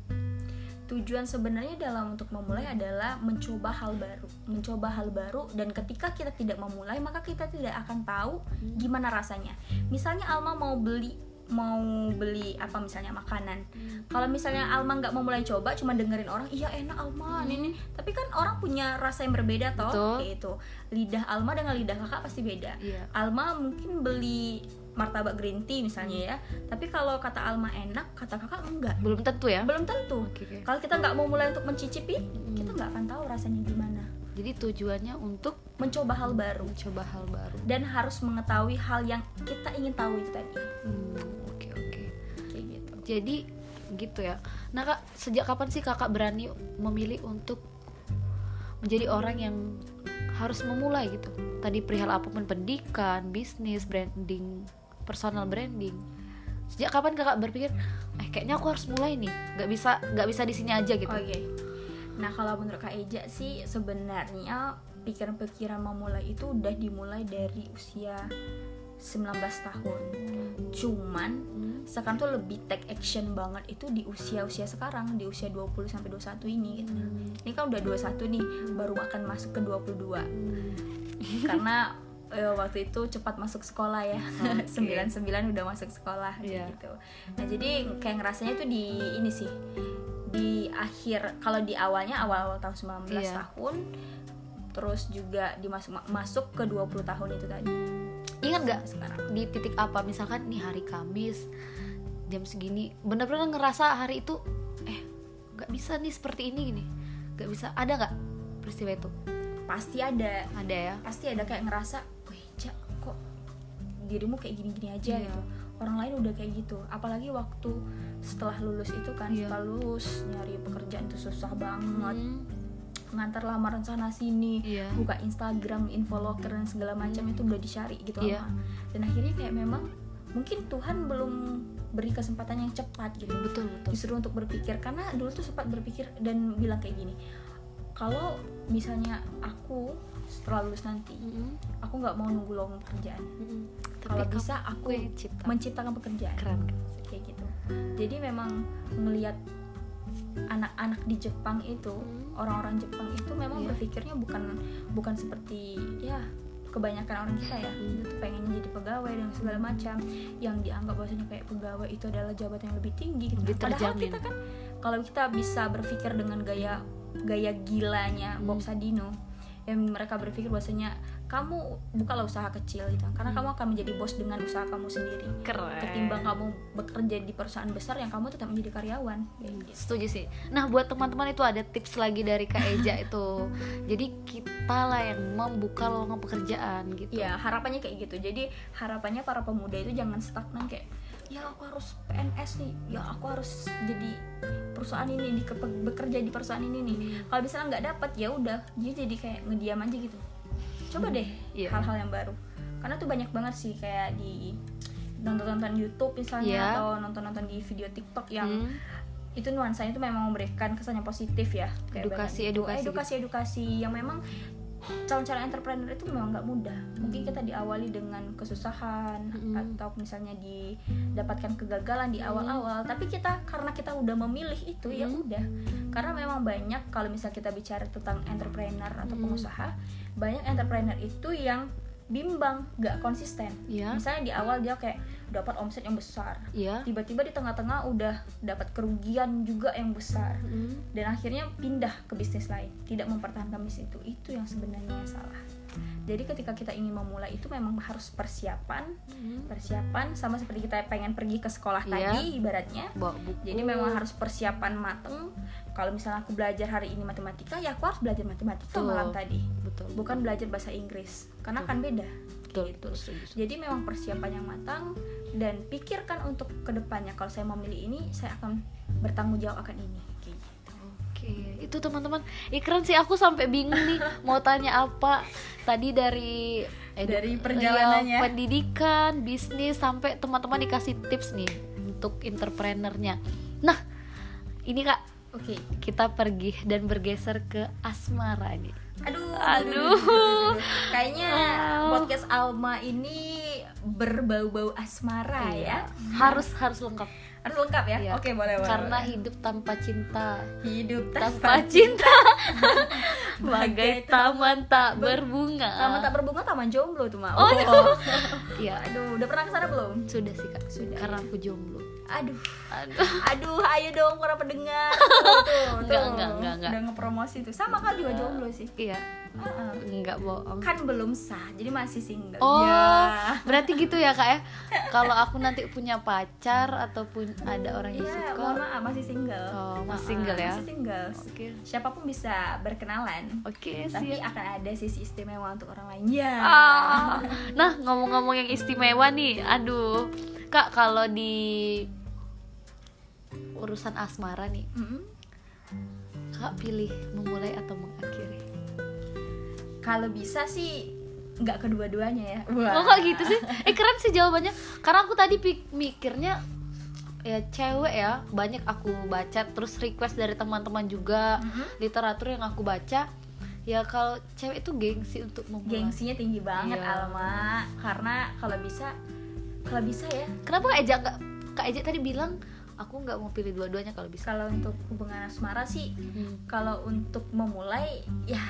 tujuan sebenarnya dalam untuk memulai adalah mencoba hal baru mencoba hal baru dan ketika kita tidak memulai maka kita tidak akan tahu gimana rasanya misalnya Alma mau beli mau beli apa misalnya makanan. Kalau misalnya Alma nggak mau mulai coba cuma dengerin orang iya enak Alma. Ini tapi kan orang punya rasa yang berbeda toh. Itu lidah Alma dengan lidah kakak pasti beda. Iya. Alma mungkin beli martabak green tea misalnya ya. Tapi kalau kata Alma enak kata kakak enggak. Belum tentu ya? Belum tentu. Oke. kalau kita nggak mau mulai untuk mencicipi kita nggak akan tahu rasanya gimana jadi tujuannya untuk mencoba hal baru. Mencoba hal baru. Dan harus mengetahui hal yang kita ingin tahu itu tadi. Hmm, oke oke. Kayak gitu. Jadi gitu ya. Nah kak sejak kapan sih kakak berani memilih untuk menjadi orang yang harus memulai gitu? Tadi perihal apa pun pendidikan bisnis branding personal branding. Sejak kapan kakak berpikir eh kayaknya aku harus mulai nih. Nggak bisa nggak bisa di sini aja gitu? Oke nah kalau menurut kak Eja sih sebenarnya pikiran-pikiran memulai itu udah dimulai dari usia 19 tahun cuman Hmm, sekarang tuh lebih take action banget itu di usia-usia sekarang di usia 20 sampai 21 ini gitu. Ini kan udah 21 nih, baru akan masuk ke 22. Karena eh, waktu itu cepat masuk sekolah ya. Oke. [LAUGHS] 99 udah masuk sekolah Iya. gitu. Nah, jadi kayak ngerasanya tuh di ini sih. Di akhir kalau di awalnya awal-awal tahun 19 Iya. tahun terus juga dimasuk masuk ke 20 tahun itu tadi. ingat nggak Sekarang. di titik apa misalkan nih hari Kamis jam segini bener-bener ngerasa hari itu eh nggak bisa nih seperti ini gini nggak bisa ada nggak peristiwa itu Pasti ada ada ya pasti ada kayak ngerasa, wih Cak, kok dirimu kayak gini-gini aja Iya. gitu. Orang lain udah kayak gitu. Apalagi waktu setelah lulus itu kan, Iya. setelah lulus nyari pekerjaan itu susah banget. Hmm, Ngantar lamaran sana sini, Iya. buka Instagram, info locker dan segala macam itu udah dicari gitu Iya. Alma. Dan akhirnya kayak memang mungkin Tuhan belum beri kesempatan yang cepat gitu. betul betul Justru untuk berpikir karena dulu tuh sempat berpikir dan bilang kayak gini. Kalau misalnya aku setelah lulus nanti Mm-mm, aku nggak mau nunggu lowongan pekerjaan mm-mm. kalau Tapi bisa kamu aku yang cipta menciptakan pekerjaan keren kan? kayak gitu jadi memang melihat anak-anak di Jepang itu Hmm. orang-orang Jepang itu memang Iya. berpikirnya bukan bukan seperti ya kebanyakan orang kita ya Hmm. itu pengennya jadi pegawai dan segala macam yang dianggap bahwasanya kayak pegawai itu adalah jabatan yang lebih tinggi gitu Lebih padahal kita kan kalau kita bisa berpikir dengan gaya gaya gilanya Bob Hmm. Sadino yang mereka berpikir bahwasanya kamu bukalah usaha kecil gitu karena Hmm. kamu akan menjadi bos dengan usaha kamu sendiri. Keren. Ketimbang kamu bekerja di perusahaan besar yang kamu tetap menjadi karyawan. Gitu. setuju sih. Nah buat teman-teman itu ada tips lagi dari Kak Eja [LAUGHS] itu. Jadi kita lah yang membuka lowongan pekerjaan gitu. Ya harapannya kayak gitu. Jadi harapannya para pemuda itu jangan stagnan kayak ya aku harus PNS nih. Ya aku harus jadi perusahaan ini di bekerja di perusahaan ini nih. Kalau misalnya nggak dapat ya udah. Dia jadi kayak ngediam aja gitu coba deh Iya. hal-hal yang baru karena tuh banyak banget sih kayak di nonton-nonton YouTube misalnya Iya. atau nonton-nonton di video TikTok yang Hmm, itu nuansanya itu memang memberikan kesan yang positif ya kayak Edukasi, gitu. edukasi edukasi edukasi yang memang calon-calon entrepreneur itu memang nggak mudah mungkin kita diawali dengan kesusahan Mm. atau misalnya didapatkan kegagalan di awal-awal tapi kita karena kita udah memilih itu ya Mm. udah karena memang banyak kalau misalnya kita bicara tentang entrepreneur atau Mm. pengusaha banyak entrepreneur itu yang bimbang nggak konsisten. Iya. misalnya di awal dia kayak dapat omset yang besar. Iya. tiba-tiba di tengah-tengah udah dapat kerugian juga yang besar. Hmm, dan akhirnya pindah ke bisnis lain tidak mempertahankan bisnis itu. Itu yang sebenarnya salah jadi ketika kita ingin memulai itu memang harus persiapan. Persiapan sama seperti kita pengen pergi ke sekolah Iya. tadi ibaratnya. Bawa buku. Jadi memang harus persiapan mateng. Kalau misalnya aku belajar hari ini matematika ya aku harus belajar matematika Betul. malam tadi. Betul bukan belajar bahasa Inggris. Karena kan beda. Betul, gitu. betul, jadi memang persiapan yang matang. Dan pikirkan untuk ke depannya kalau saya memilih ini saya akan bertanggung jawab akan ini Oke, itu teman-teman. Ih, keren sih aku sampai bingung nih mau tanya apa. Tadi dari edu- Dari perjalanannya. iya, pendidikan, bisnis sampai teman-teman dikasih tips nih untuk entrepreneurnya. Nah, ini Kak, oke kita pergi dan bergeser ke asmara nih. aduh Aduh. [LAUGHS] kayaknya Oh. podcast Alma ini berbau-bau asmara ya Harus harus lengkap harus lengkap ya. Iya. oke boleh boleh karena boleh. hidup tanpa cinta. Hidup tanpa cinta. [LAUGHS] bagai taman tak berbunga. taman tak berbunga taman jomblo tuh mah Oh, [LAUGHS] Iya, aduh udah pernah ke sana belum? Sudah sih Kak. Sudah, Karena aku jomblo. aduh. Aduh. aduh ayo dong para pendengar. [LAUGHS] Tuh, tuh, Enggak, tuh. enggak, enggak, enggak. udah ngepromosi tuh. Sama kan juga jomblo sih. Iya, Enggak bohong. kan belum sah jadi masih single Oh, ya berarti gitu ya kak ya? [LAUGHS] Kalau aku nanti punya pacar ataupun ada orang yang Iya, suka, mohon maaf masih single. Oh, masih single ya? Masih single. Oke. Siapa pun bisa berkenalan. oke Tapi sih. akan ada sisi istimewa untuk orang lain. Ya. Ah, nah ngomong-ngomong yang istimewa nih, aduh, kak kalau di urusan asmara nih, Mm-mm. kak pilih memulai atau mengakhiri? Kalau bisa sih nggak kedua-duanya ya. Oh kok gitu sih? Eh keren sih jawabannya. Karena aku tadi mikirnya ya cewek ya banyak aku baca terus request dari teman-teman juga Mhm. literatur yang aku baca ya kalau cewek itu gengsi untuk memulai. Gengsinya tinggi banget Iya. Alma. Karena kalau bisa kalau bisa ya Kenapa kak Eja nggak kak Eja tadi bilang aku nggak mau pilih dua-duanya kalau bisa. kalau untuk hubungan asmara sih Hmm. kalau untuk memulai ya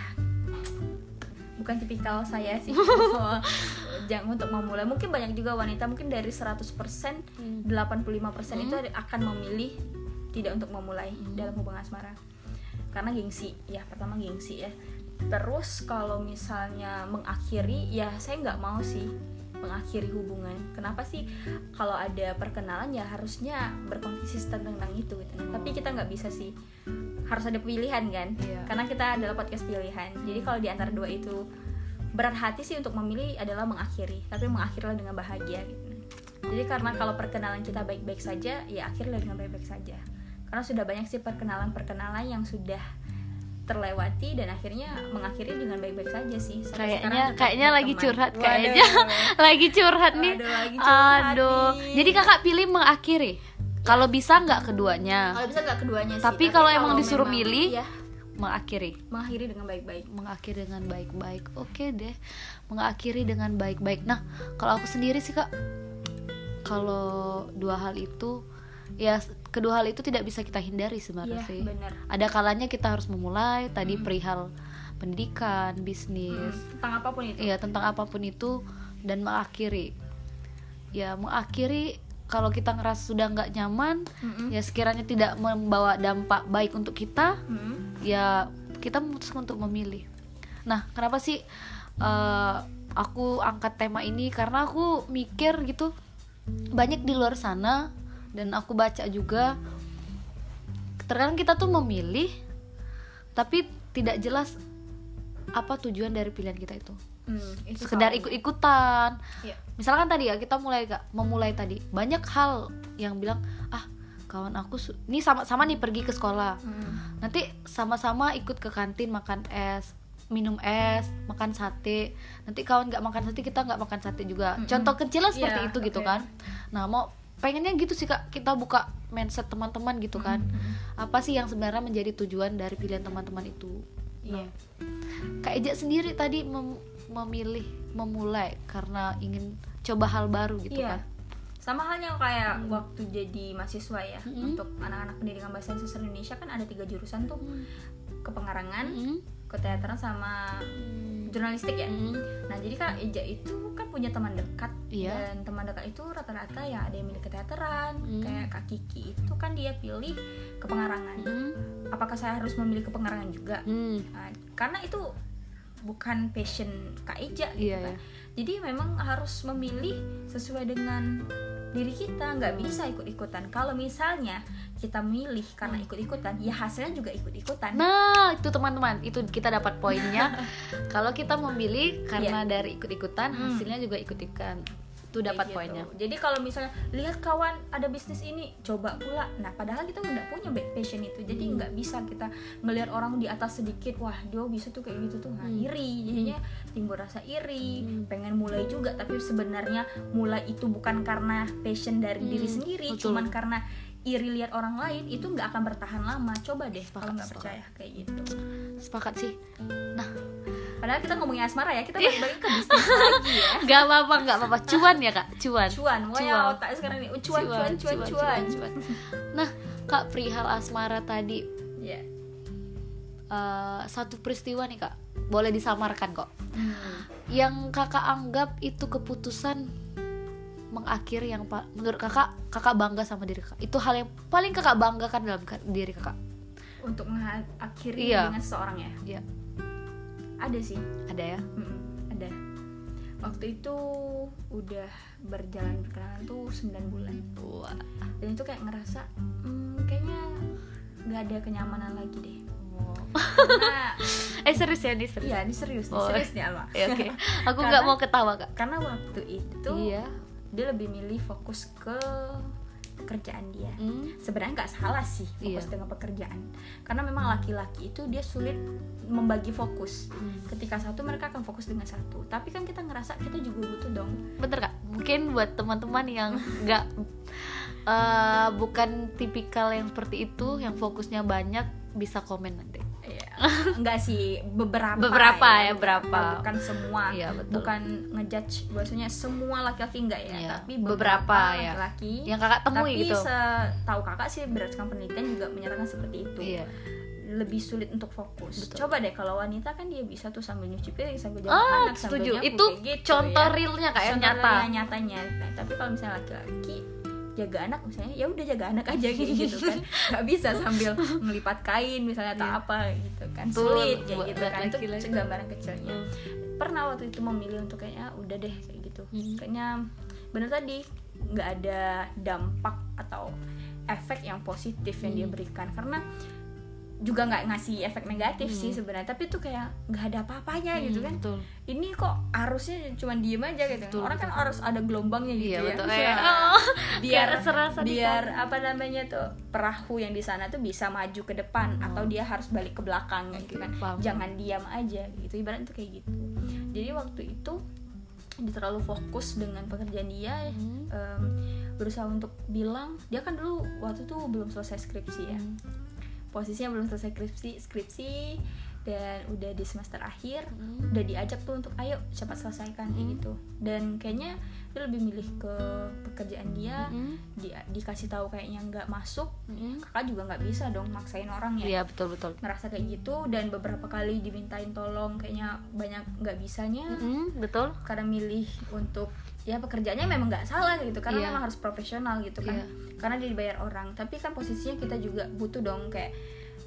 bukan tipikal saya sih. [LAUGHS] [LAUGHS] Jangan untuk memulai mungkin banyak juga wanita mungkin dari 100% 85% itu akan memilih tidak untuk memulai dalam hubungan asmara. Karena gengsi ya pertama gengsi ya. Terus kalau misalnya mengakhiri ya saya nggak mau sih mengakhiri hubungan. Kenapa sih kalau ada perkenalan ya harusnya berkonsisten tentang itu gitu. Tapi kita nggak bisa sih. Harus ada pilihan kan? Iya. karena kita adalah podcast pilihan. Jadi kalau di antara dua itu berat hati sih untuk memilih adalah mengakhiri. Tapi mengakhirilah dengan bahagia gitu. Jadi karena kalau perkenalan kita baik-baik saja ya akhirlah dengan baik-baik saja. Karena sudah banyak sih perkenalan-perkenalan yang sudah terlewati dan akhirnya mengakhiri dengan baik-baik saja sih Sampai Kayaknya kayaknya lagi curhat Waduh. kayaknya [LAUGHS] lagi curhat nih. Aduh, lagi curhat Aduh. nih. Jadi kakak pilih mengakhiri. Kalau bisa nggak keduanya, kalau bisa nggak keduanya sih Tapi kalau emang disuruh milih, ya mengakhiri. mengakhiri dengan baik-baik mengakhiri dengan baik-baik oke deh mengakhiri dengan baik-baik nah kalau aku sendiri sih kak kalau dua hal itu ya kedua hal itu tidak bisa kita hindari sebenarnya Iya, sih benar. ada kalanya kita harus memulai tadi perihal pendidikan bisnis tentang apa pun itu ya tentang apa pun itu dan mengakhiri ya mengakhiri kalau kita ngerasa sudah nggak nyaman Mm-mm. ya sekiranya tidak membawa dampak baik untuk kita Hmm. ya kita memutuskan untuk memilih. Nah, kenapa sih eh, aku angkat tema ini? Karena aku mikir gitu banyak di luar sana dan aku baca juga terkadang kita tuh memilih tapi tidak jelas apa tujuan dari pilihan kita itu. Hmm, itu Sekedar ikut-ikutan. Iya. Misalkan tadi ya kita mulai Kak, memulai tadi banyak hal yang bilang ah kawan aku ini sama-sama nih pergi ke sekolah Hmm. nanti sama-sama ikut ke kantin makan es minum es makan sate nanti kawan nggak makan sate kita nggak makan sate juga contoh kecilnya seperti Iya, itu gitu oke. kan nah mau pengennya gitu sih kak kita buka mindset teman-teman gitu kan apa sih yang sebenarnya menjadi tujuan dari pilihan teman-teman itu Iya. kak Eja sendiri tadi mem- memilih memulai karena ingin coba hal baru gitu Iya. kan Sama halnya kayak waktu jadi mahasiswa ya Mm-mm. untuk anak-anak pendidikan bahasa Indonesia kan ada tiga jurusan tuh kepengarangan, Mm. Keteateran sama jurnalistik ya. Mm. Nah jadi kak Eja itu kan punya teman dekat Iya. dan teman dekat itu rata-rata ya ada yang milih keteateran, Mm. kayak kak Kiki itu kan dia pilih kepengarangan. Mm. Apakah saya harus memilih kepengarangan juga? Mm. Nah, karena itu bukan passion Kak Eja gitu Iya, kan. iya. Jadi memang harus memilih sesuai dengan diri kita, nggak bisa ikut-ikutan. Kalau misalnya kita milih karena ikut-ikutan, ya hasilnya juga ikut-ikutan. Nah, itu teman-teman, itu kita dapat poinnya. [LAUGHS] Kalau kita memilih karena dari ikut-ikutan, Hmm. hasilnya juga ikut-ikutan. Itu dapat gitu. poinnya. Jadi kalau misalnya lihat kawan ada bisnis ini, coba pula. Nah, padahal kita nggak punya passion itu. Jadi Hmm. nggak bisa kita ngelihat orang di atas sedikit, wah dia bisa tuh kayak gitu tuh, nah, Hmm. iri. Jadinya timbul rasa iri, Hmm. pengen mulai juga. Tapi sebenarnya mulai itu bukan karena passion dari Hmm, diri sendiri, betul. cuman karena iri lihat orang lain itu nggak akan bertahan lama. Coba deh Sepakat, kalau nggak percaya kayak gitu. Sepakat sih. Padahal kita ngomongin asmara ya, kita balik ke bisnis lagi ya. [LAUGHS] Gak apa-apa, gak apa-apa. Cuan ya kak, cuan. Cuan, wah ya Cuan. otak sekarang nih, cuan, cuan, cuan, cuan. cuan. Nah, kak perihal asmara tadi Eh, satu peristiwa nih kak, boleh disamarkan kok. Hmm. Yang kakak anggap itu keputusan mengakhiri yang menurut kakak kakak bangga sama diri kakak. Itu hal yang paling kakak banggakan dalam diri kakak. untuk mengakhiri Iya. dengan seseorang ya Iya, ada sih ada ya. Mm-mm, ada waktu itu udah berjalan berkenalan tuh 9 bulan Wah. dan itu kayak ngerasa hmm, kayaknya nggak ada kenyamanan lagi deh karena Eh serius ya nih serius. iya ini serius nih Oh. serius nih Alma Ya, Oke, [LAUGHS] aku Karena- nggak mau ketawa kak. karena waktu itu Iya. dia lebih milih fokus ke pekerjaan dia Hmm. sebenarnya nggak salah sih fokus Iya. dengan pekerjaan karena memang laki-laki itu dia sulit membagi fokus Hmm. ketika satu mereka akan fokus dengan satu tapi kan kita ngerasa kita juga butuh dong Bener kak, mungkin buat teman-teman yang [LAUGHS] nggak eh, bukan tipikal yang seperti itu, yang fokusnya banyak bisa komen nanti. Iya. enggak sih beberapa Beberapa ya, bukan- berapa. bukan semua Iya betul. bukan ngejudge bahwasanya semua laki-laki enggak ya Iya, tapi beberapa beberapa, ya. laki-laki Yang kakak temui tapi gitu. setahu kakak sih berdasarkan penelitian juga menyatakan seperti itu Iya. lebih sulit untuk fokus Betul. coba deh kalau wanita kan dia bisa tuh sambil nyuci piring sambil jalan Ah, anak sambil setuju. nyapu, Itu kayak gitu, contoh ya. realnya kak yang Contoh nyata. realnya nyatanya Nah, tapi kalau misalnya laki-laki jaga anak misalnya ya udah jaga anak aja kayak gitu kan. [LAUGHS] Nggak bisa sambil [LAUGHS] ngelipat kain misalnya atau Iya. apa gitu kan. Sulit kayak buat gitu kan. Itu gambaran kecilnya. Pernah waktu itu memilih untuk kayaknya udah deh kayak gitu. Hmm. kayaknya bener tadi nggak ada dampak atau efek yang positif yang dia Hmm. berikan. Karena juga nggak ngasih efek negatif sih Hmm. sebenarnya tapi itu kayak nggak ada apa-apanya gitu kan Betul. ini kok arusnya cuma diem aja gitu Betul, orang kan betul. harus ada gelombangnya gitu Iya ya betul. [LAUGHS] Iya. Oh, [LAUGHS] biar serasa biar apa namanya tuh perahu yang di sana tuh bisa maju ke depan atau dia harus balik ke belakang gitu kan paham. jangan diam aja gitu ibarat itu kayak gitu jadi waktu itu dia terlalu fokus dengan pekerjaan dia Hmm. em, berusaha untuk bilang dia kan dulu waktu itu belum selesai skripsi ya Hmm. Posisinya belum selesai skripsi skripsi dan udah di semester akhir Hmm. udah diajak tuh untuk ayo cepat selesaikan kayak gitu dan kayaknya dia lebih milih ke pekerjaan dia Hmm. di, dikasih tahu kayaknya nggak masuk Hmm. kakak juga nggak bisa dong maksain orang ya Iya betul betul. ngerasa kayak gitu dan beberapa kali dimintain tolong kayaknya banyak nggak bisanya Hmm, betul. karena milih untuk ya pekerjaannya memang nggak salah gitu karena Iya. memang harus profesional gitu kan Iya. karena dia dibayar orang tapi kan posisinya kita juga butuh dong kayak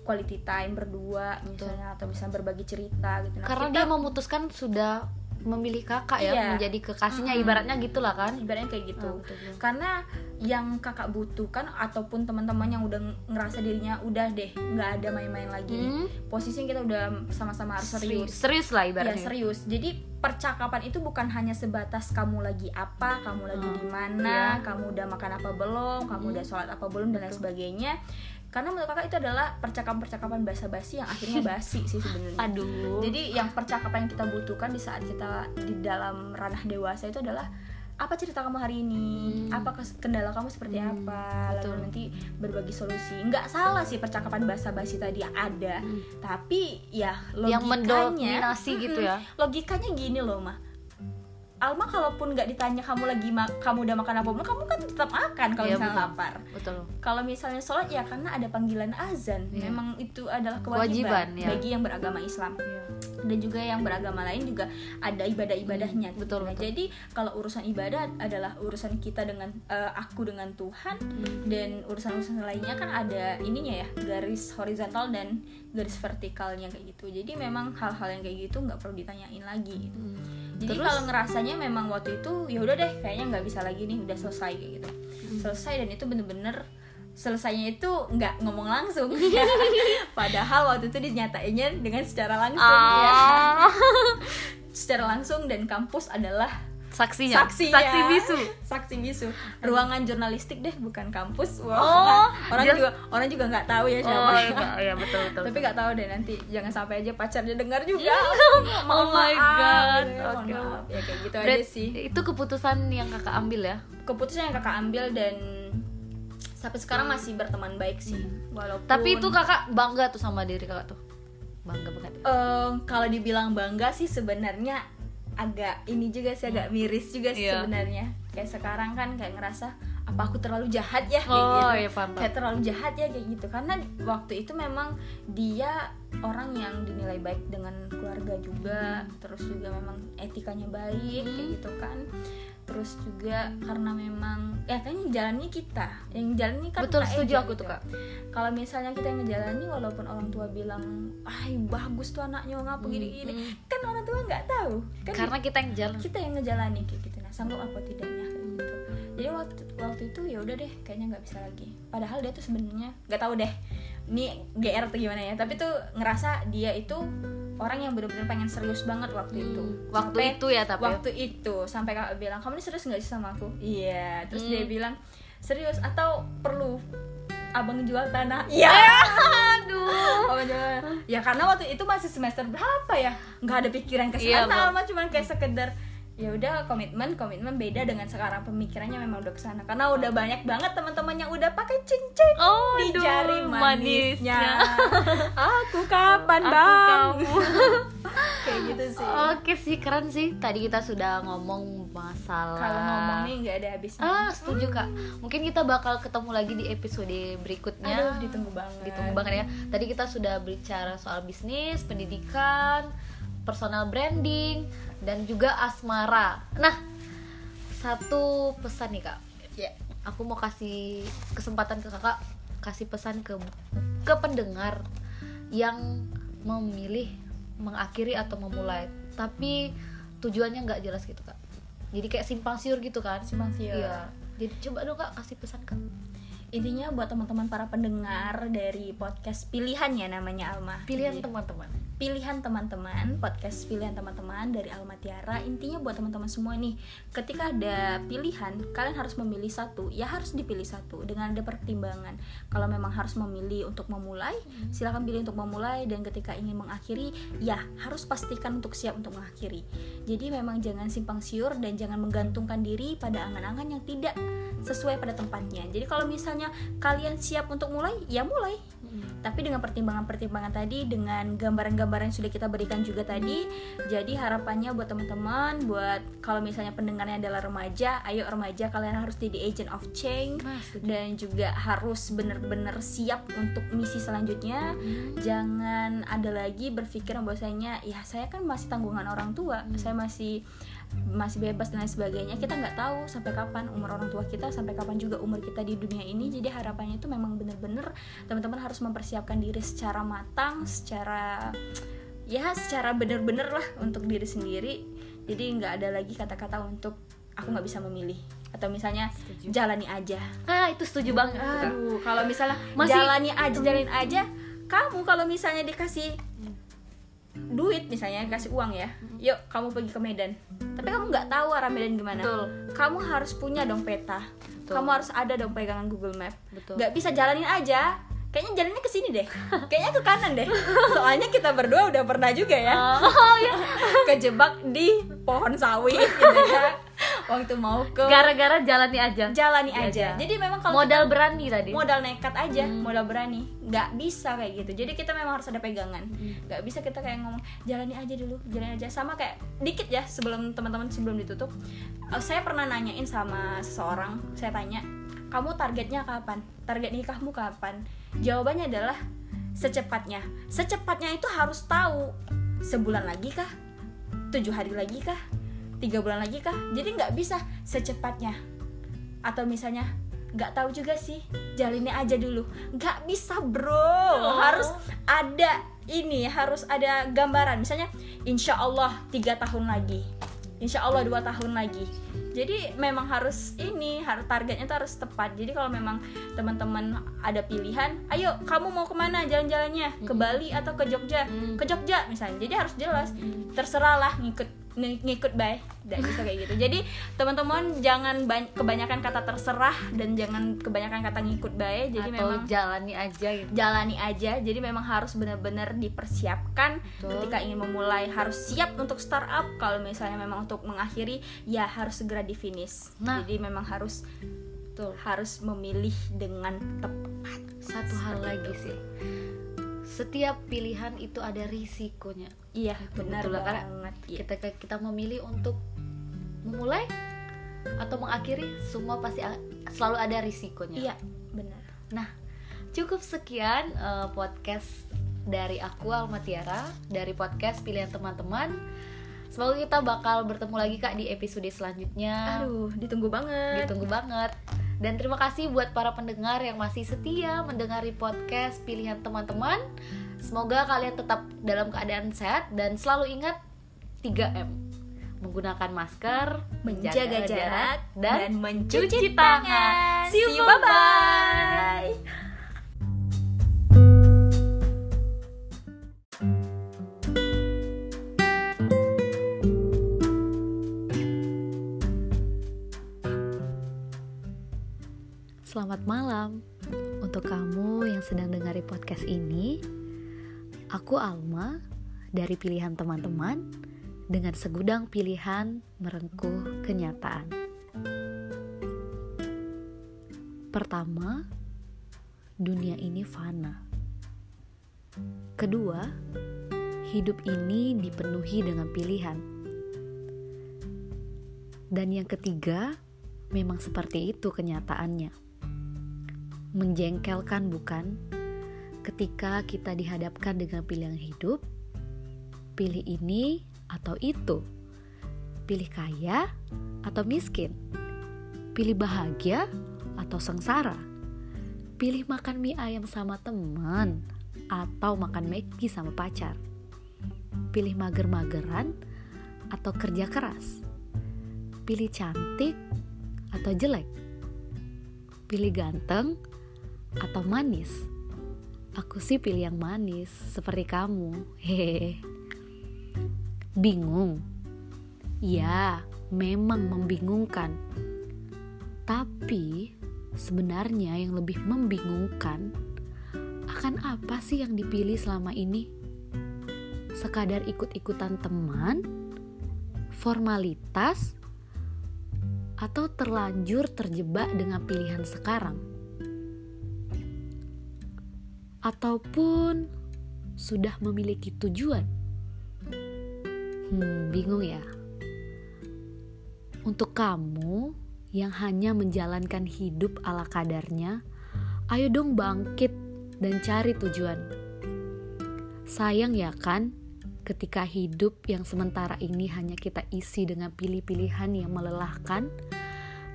quality time berdua misalnya atau bisa berbagi cerita gitu Nah, Karena kita- dia memutuskan sudah memilih kakak ya Iya. menjadi kekasihnya Mm-mm. ibaratnya gitulah kan. ibaratnya kayak gitu Ah, betul, betul. karena yang kakak butuhkan ataupun teman-teman yang udah ngerasa dirinya udah deh nggak ada main-main lagi nih. Hmm. posisinya kita udah sama-sama harus serius Serius lah ya ibaratnya. serius jadi percakapan itu bukan hanya sebatas kamu lagi apa kamu lagi Hmm. di mana Iya. kamu udah makan apa belum kamu Hmm. udah sholat apa belum dan lain sebagainya karena menurut kakak itu adalah percakapan-percakapan basa-basi yang akhirnya [LAUGHS] basi sih sebenarnya Aduh. jadi yang percakapan yang kita butuhkan di saat kita di dalam ranah dewasa itu adalah apa cerita kamu hari ini? Hmm. Apa kendala kamu seperti Hmm, apa? Lalu betul. nanti berbagi solusi. Nggak salah sih percakapan basa-basi tadi ada, Hmm. tapi ya yang logikanya mendominasi gitu [LAUGHS] ya. Logikanya gini loh, mah. Alma kalaupun nggak ditanya kamu lagi kamu udah makan apa belum, kamu kan tetap makan kalau Iya, misalnya betul. lapar. Betul. Kalau misalnya sholat ya karena ada panggilan azan. Iya. Memang itu adalah Kewajiban, kewajiban, ya. bagi yang beragama Islam Iya. Dan juga yang beragama lain juga ada ibadah-ibadahnya gitu. betul, Nah, betul. jadi kalau urusan ibadah adalah urusan kita dengan eh, aku dengan Tuhan dan urusan-urusan lainnya kan ada ininya ya garis horizontal dan garis vertikalnya kayak gitu jadi memang hal-hal yang kayak gitu nggak perlu ditanyain lagi gitu. jadi Terus? kalau ngerasanya memang waktu itu ya udah deh kayaknya nggak bisa lagi nih udah selesai kayak gitu selesai dan itu bener-bener selesainya itu nggak ngomong langsung. [LAUGHS] Padahal waktu itu dinyatainnya dengan secara langsung ya. Ah. [LAUGHS] secara langsung dan kampus adalah saksinya? saksinya. Saksi bisu? Saksi bisu. Ruangan jurnalistik deh bukan kampus. Wah, Oh, orang dia- juga orang juga nggak tahu ya siapa. oh iya, iya betul betul tapi nggak tahu deh nanti jangan sampai aja pacarnya dengar juga. [LAUGHS] Oh my God. gitu ya, maaf. ya kayak gitu aja Berat- sih. itu keputusan yang kakak ambil ya? Keputusan yang kakak ambil dan sampai sekarang masih berteman baik sih walaupun tapi itu kakak bangga tuh sama diri kakak tuh? Bangga banget Eh, kalau dibilang bangga sih sebenarnya agak ini juga sih agak miris juga sih Iya. sebenarnya. Kayak sekarang kan kayak ngerasa apa aku terlalu jahat ya? Kayak Oh, gitu. iya, paham, paham. kayak terlalu jahat ya kayak gitu. Karena waktu itu memang dia orang yang dinilai baik dengan keluarga juga. Terus juga memang etikanya baik kayak Hmm. gitu kan terus juga karena memang ya kan yang jalannya kita. Yang jalannya kan betul setuju aku gitu. tuh kak. Kalau misalnya kita yang ngejalani walaupun orang tua bilang ah bagus tuh anaknya ngapa Hmm, gini-gini hmm. kan orang tua nggak tahu. Kan karena kita yang jalan. Kita yang ngejalani kayak gitu. Nah sanggup apa tidaknya kayak gitu. Jadi waktu waktu itu ya udah deh kayaknya nggak bisa lagi. Padahal dia tuh sebenarnya nggak tahu deh ini gr atau gimana ya. Tapi tuh ngerasa dia itu orang yang bener-bener pengen serius banget waktu itu. Hmm, waktu Sampai- itu ya tapi waktu itu sampai kakak bilang kamu ini serius nggak sih sama aku? Iya terus Hmm. dia bilang serius atau perlu abang jual tanah? Iya. [LAUGHS] Aduh. Abang jual ya karena waktu itu masih semester berapa ya? Nggak ada pikiran ke sana Bang. mah cuman kayak sekedar ya udah komitmen komitmen beda dengan sekarang pemikirannya memang udah ke sana karena udah banyak banget teman-teman yang udah pakai cincin oh di aduh, jari manisnya [LAUGHS] aku kapan Aku bang kamu. [LAUGHS] kayak gitu sih Oke sih keren sih. Tadi kita sudah ngomong masalah. kalau ngomong nih nggak ada habisnya Ah setuju kak. Mungkin kita bakal ketemu lagi di episode berikutnya. aduh ditunggu banget Ditunggu banget ya. Tadi kita sudah bicara soal bisnis, pendidikan, personal branding, dan juga asmara. Nah, satu pesan nih kak. ya Aku mau kasih kesempatan ke kakak kasih pesan ke ke pendengar yang memilih mengakhiri atau memulai, tapi tujuannya nggak jelas gitu kak. Jadi kayak simpang siur gitu kan? Simpang siur. Iya. Jadi coba dong kak kasih pesan kak. intinya buat teman-teman para pendengar dari podcast pilihan ya namanya Alma Pilihan teman-teman. Pilihan teman-teman podcast pilihan teman-teman dari Alma Tiara. Intinya buat teman-teman semua nih ketika ada pilihan kalian harus memilih satu. Ya harus dipilih satu dengan ada pertimbangan. Kalau memang harus memilih untuk memulai silakan pilih untuk memulai. Dan ketika ingin mengakhiri ya harus pastikan untuk siap untuk mengakhiri. Jadi memang jangan simpang siur dan jangan menggantungkan diri pada angan-angan yang tidak sesuai pada tempatnya. Jadi kalau misalnya kalian siap untuk mulai ya mulai tapi dengan pertimbangan-pertimbangan tadi dengan gambaran-gambaran yang sudah kita berikan juga tadi jadi harapannya buat teman-teman buat kalau misalnya pendengarnya adalah remaja ayo remaja kalian harus jadi agent of change Nah, setuju. dan juga harus benar-benar siap untuk misi selanjutnya. Jangan ada lagi berpikir bahwasanya ya saya kan masih tanggungan orang tua saya masih masih bebas dan lain sebagainya kita nggak tahu sampai kapan umur orang tua kita sampai kapan juga umur kita di dunia ini. Jadi harapannya itu memang bener-bener teman-teman harus mempersiapkan diri secara matang secara ya secara bener-bener lah untuk diri sendiri. Jadi nggak ada lagi kata-kata untuk aku nggak bisa memilih. Atau misalnya Setuju. jalani aja. Ah itu setuju banget. aduh kalau misalnya Masih- jalani aja jalanin aja. Kamu kalau misalnya dikasih duit misalnya kasih uang ya yuk kamu pergi ke Medan tapi kamu nggak tahu arah Medan gimana Betul. kamu harus punya dong peta Betul. kamu harus ada dong pegangan Google Map Betul. nggak bisa jalanin aja kayaknya jalannya ke sini deh kayaknya ke kanan deh soalnya kita berdua udah pernah juga ya Oh ya. [LAUGHS] kejebak di pohon sawit gitu ya waktu mau ke Gara-gara jalani aja. jalani Iya, aja. aja. jadi memang kalau Modal berani tadi. modal nekat aja modal berani. Nggak bisa kayak gitu. Jadi kita memang harus ada pegangan. Nggak bisa kita kayak ngomong jalani aja dulu jalani aja. Sama kayak dikit ya sebelum teman-teman sebelum ditutup. Eh, saya pernah nanyain sama seseorang saya tanya kamu targetnya kapan? Target nikahmu kapan? Jawabannya adalah secepatnya. Secepatnya itu harus tahu sebulan lagi kah? Tujuh hari lagi kah tiga bulan lagi kah? Jadi nggak bisa secepatnya. Atau misalnya nggak tahu juga sih jalinnya aja dulu. Nggak bisa bro. Oh. harus ada ini harus ada gambaran. Misalnya insya Allah tiga tahun lagi. Insya Allah dua tahun lagi. Jadi memang harus ini harus targetnya tuh harus tepat. Jadi kalau memang teman-teman ada pilihan ayo kamu mau ke mana jalan-jalannya? Ke Bali atau ke Jogja? Ke Jogja misalnya. Jadi harus jelas. Terserah lah ngikut ng- ngikut bay tidak bisa kayak gitu. Jadi teman-teman jangan ban- kebanyakan kata terserah dan jangan kebanyakan kata ngikut bay jadi atau memang jalani aja gitu. jalani aja. Jadi memang harus benar-benar dipersiapkan Betul. ketika ingin memulai. Harus siap untuk startup. Kalau misalnya memang untuk mengakhiri ya harus segera di finish Nah. jadi memang harus Betul. harus memilih dengan tepat. Satu hal lagi sih setiap pilihan itu ada risikonya. Iya benar Betul lah, karena banget. Iya. ketika kita memilih untuk memulai atau mengakhiri semua pasti selalu ada risikonya. Iya benar. Nah, cukup sekian eh, podcast dari aku Alma Tiara dari podcast pilihan teman-teman. Semoga kita bakal bertemu lagi kak di episode selanjutnya. aduh ditunggu banget Ditunggu banget. Dan terima kasih buat para pendengar yang masih setia mendengari podcast pilihan teman-teman. Semoga kalian tetap dalam keadaan sehat dan selalu ingat 3M. Menggunakan masker, menjaga jarak dan, dan mencuci tangan see you bye Selamat malam untuk kamu yang sedang dengari podcast ini. Aku Alma dari pilihan teman-teman dengan segudang pilihan merengkuh kenyataan. Pertama, dunia ini fana. Kedua, hidup ini dipenuhi dengan pilihan. Dan yang ketiga, memang seperti itu kenyataannya menjengkelkan bukan? Ketika kita dihadapkan dengan pilihan hidup pilih ini atau itu. Pilih kaya atau miskin. Pilih bahagia atau sengsara. Pilih makan mie ayam sama teman atau makan Maggi sama pacar. Pilih mager-mageran atau kerja keras. Pilih cantik atau jelek. Pilih ganteng atau manis? Aku sih pilih yang manis, seperti kamu. Hehehe. Bingung? Ya, memang membingungkan. Tapi sebenarnya yang lebih membingungkan akan apa sih yang dipilih selama ini? Sekadar ikut-ikutan teman, formalitas, atau terlanjur terjebak dengan pilihan sekarang? Ataupun sudah memiliki tujuan? Hmm, bingung ya. Untuk kamu yang hanya menjalankan hidup ala kadarnya, ayo dong bangkit dan cari tujuan. Sayang ya kan, ketika hidup yang sementara ini hanya kita isi dengan pilih-pilihan yang melelahkan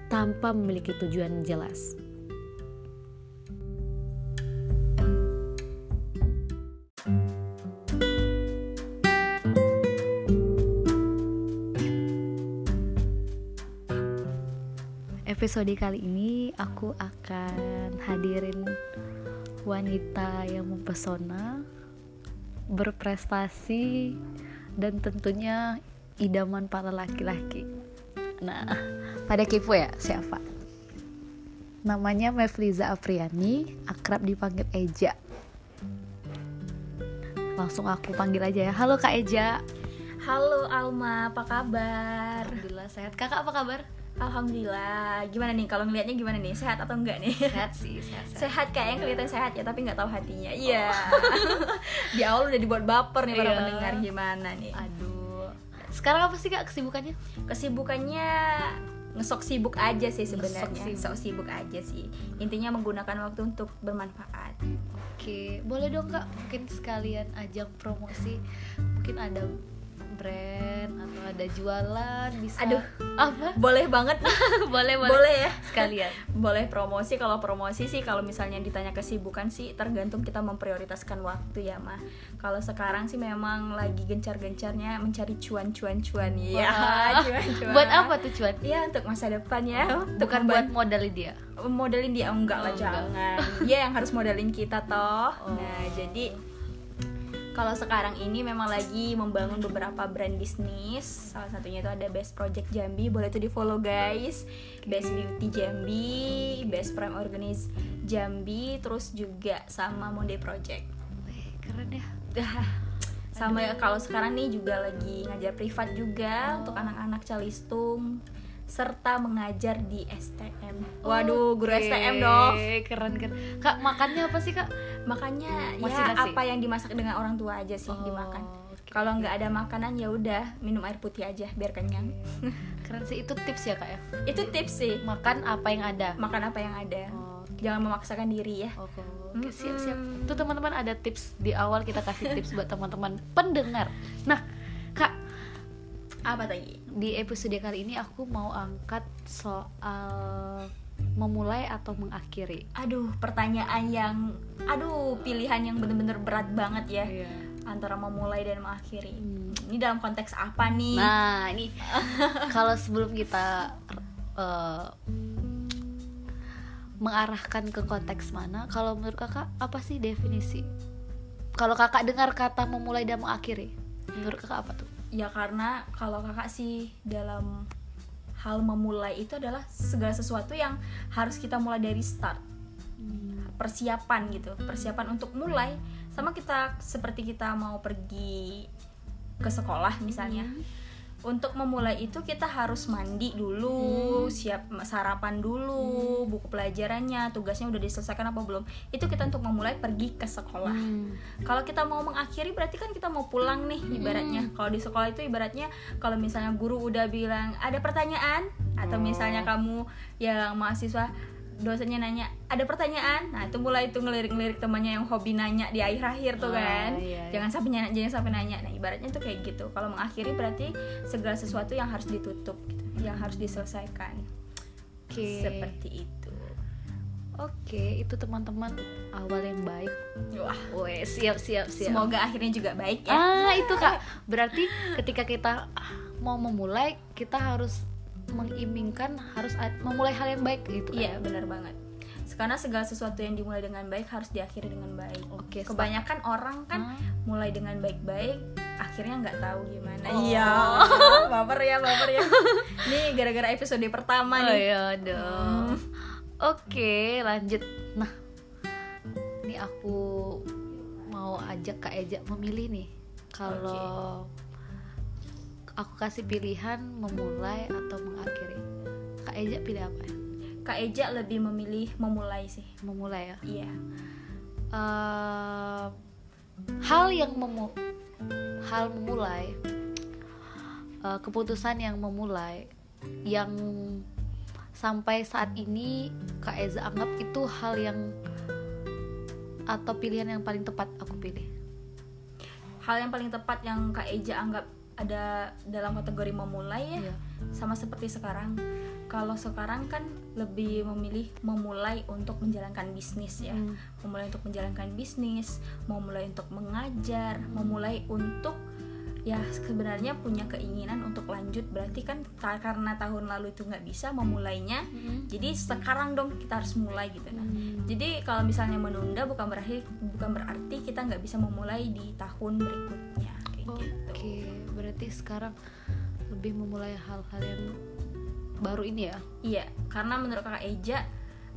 tanpa memiliki tujuan jelas. Episode kali ini aku akan hadirin wanita yang mempesona, berprestasi, dan tentunya idaman para laki-laki. Nah, pada kepo ya siapa? Namanya Mevliza Apriani, akrab dipanggil Eja. Langsung aku panggil aja ya. Halo Kak Eja. halo Alma apa kabar Alhamdulillah sehat. Kakak apa kabar? Alhamdulillah. Gimana nih? Kalau ngelihatnya gimana nih? Sehat atau enggak nih? Sehat sih, sehat. sehat. sehat kayaknya kelihatan sehat ya tapi nggak tahu hatinya. Iya. [LAUGHS] Di awal udah dibuat baper nih para Iya. pendengar. Gimana nih? Aduh. Sekarang apa sih Kak kesibukannya? kesibukannya ngesok sibuk aja sih sebenarnya. Ngesok sibuk. sok sibuk aja sih. Intinya menggunakan waktu untuk bermanfaat. Oke, boleh dong kak mungkin sekalian ajang promosi. Mungkin ada brand atau ada jualan bisa Aduh. apa? Boleh banget. [LAUGHS] Boleh boleh. Boleh ya. Sekalian. [LAUGHS] Boleh promosi. Kalau promosi sih kalau misalnya ditanya kesibukan sih tergantung kita memprioritaskan waktu ya mah kalau sekarang sih memang lagi gencar-gencarnya mencari cuan-cuan-cuan. Ya [LAUGHS] cuan-cuan. Buat apa tuh cuan? Ya untuk masa depan ya. Untuk bukan buat modalin dia? Modelin dia. Oh, enggak lah Oh, enggak. jangan dia yang harus modelin kita toh. Oh. nah jadi kalau sekarang ini memang lagi membangun beberapa brand bisnis. Salah satunya itu ada Best Project Jambi. Boleh tuh di follow guys. Best Beauty Jambi Best Prime Organize Jambi terus juga sama Monde Project. Keren ya. [LAUGHS] Sama kalau sekarang nih juga lagi ngajar privat juga untuk anak-anak calistung serta mengajar di STM. Waduh, guru Oke, STM dong. keren keren kak makannya apa sih kak Makanya Masih ya nasi? apa yang dimasak dengan orang tua aja sih Oh, dimakan. oke. Kalau nggak ada makanan ya udah minum air putih aja biar kenyang. keren sih itu tips ya kak ya Itu tips sih. makan apa yang ada Makan apa yang ada. oh, Jangan memaksakan diri ya. Oke, oke, siap siap. Tuh teman-teman ada tips di awal kita kasih tips buat teman-teman pendengar. Nah, Kak, Apa tadi? di episode kali ini aku mau angkat soal memulai atau mengakhiri. Aduh, pertanyaan yang aduh, pilihan yang bener-bener berat banget ya. Iya. Antara memulai dan mengakhiri. Hmm. Ini dalam konteks apa nih? Nah, ini [LAUGHS] kalau sebelum kita eh, mengarahkan ke konteks mana, kalau menurut Kakak apa sih definisi? Kalau Kakak dengar kata memulai dan mengakhiri, menurut Kakak apa tuh? Ya karena kalau kakak sih dalam hal memulai itu adalah segala sesuatu yang harus kita mulai dari start. Persiapan gitu persiapan untuk mulai sama kita seperti kita mau pergi ke sekolah misalnya untuk memulai itu kita harus mandi dulu siap sarapan dulu buku pelajarannya tugasnya udah diselesaikan apa belum. Itu kita untuk memulai pergi ke sekolah. Hmm. kalau kita mau mengakhiri berarti kan kita mau pulang nih ibaratnya. Kalau di sekolah itu ibaratnya kalau misalnya guru udah bilang ada pertanyaan? Atau misalnya kamu yang mahasiswa dosennya nanya ada pertanyaan nah itu mulai itu ngelirik-ngelirik temannya yang hobi nanya di akhir-akhir tuh Ah, kan iya, iya. jangan sampai nanya jangan sampai nanya nah ibaratnya tuh kayak gitu kalau mengakhiri berarti segala sesuatu yang harus ditutup gitu yang harus diselesaikan Oke. seperti itu Oke, itu teman-teman awal yang baik. wah Weh, siap siap siap. semoga akhirnya juga baik ya Ah, itu Kak. Berarti ketika kita mau memulai, kita harus mengimingkan harus memulai hal yang baik gitu kan. Iya benar banget. Karena segala sesuatu yang dimulai dengan baik harus diakhiri dengan baik. Oke, sepakat. Kebanyakan orang kan Ah. mulai dengan baik-baik, akhirnya nggak tahu gimana. Oh. Iya, [LAUGHS] baper ya, baper ya. [LAUGHS] Ini gara-gara episode pertama Oh nih. iya dong. Oke, lanjut. Nah, ini aku mau ajak Kak Eja memilih nih. Kalau aku kasih pilihan memulai atau mengakhiri. Kak Eja pilih apa ya? Kak Eja lebih memilih memulai sih. Memulai ya. Iya. Eh, hal yang memu hal memulai eh, keputusan yang memulai yang sampai saat ini Kak Eza anggap itu hal yang atau pilihan yang paling tepat aku pilih Hal yang paling tepat yang Kak Eja anggap ada dalam kategori memulai ya. Iya. Sama seperti sekarang. Kalau sekarang kan lebih memilih memulai untuk menjalankan bisnis ya. Hmm. memulai untuk menjalankan bisnis, memulai untuk mengajar, memulai untuk ya sebenarnya punya keinginan untuk lanjut berarti kan ta- karena tahun lalu itu nggak bisa memulainya jadi sekarang dong kita harus mulai gitu nah jadi kalau misalnya menunda bukan berarti bukan berarti kita nggak bisa memulai di tahun berikutnya Oke, gitu berarti sekarang lebih memulai hal-hal yang baru ini ya. iya karena menurut kakak Eja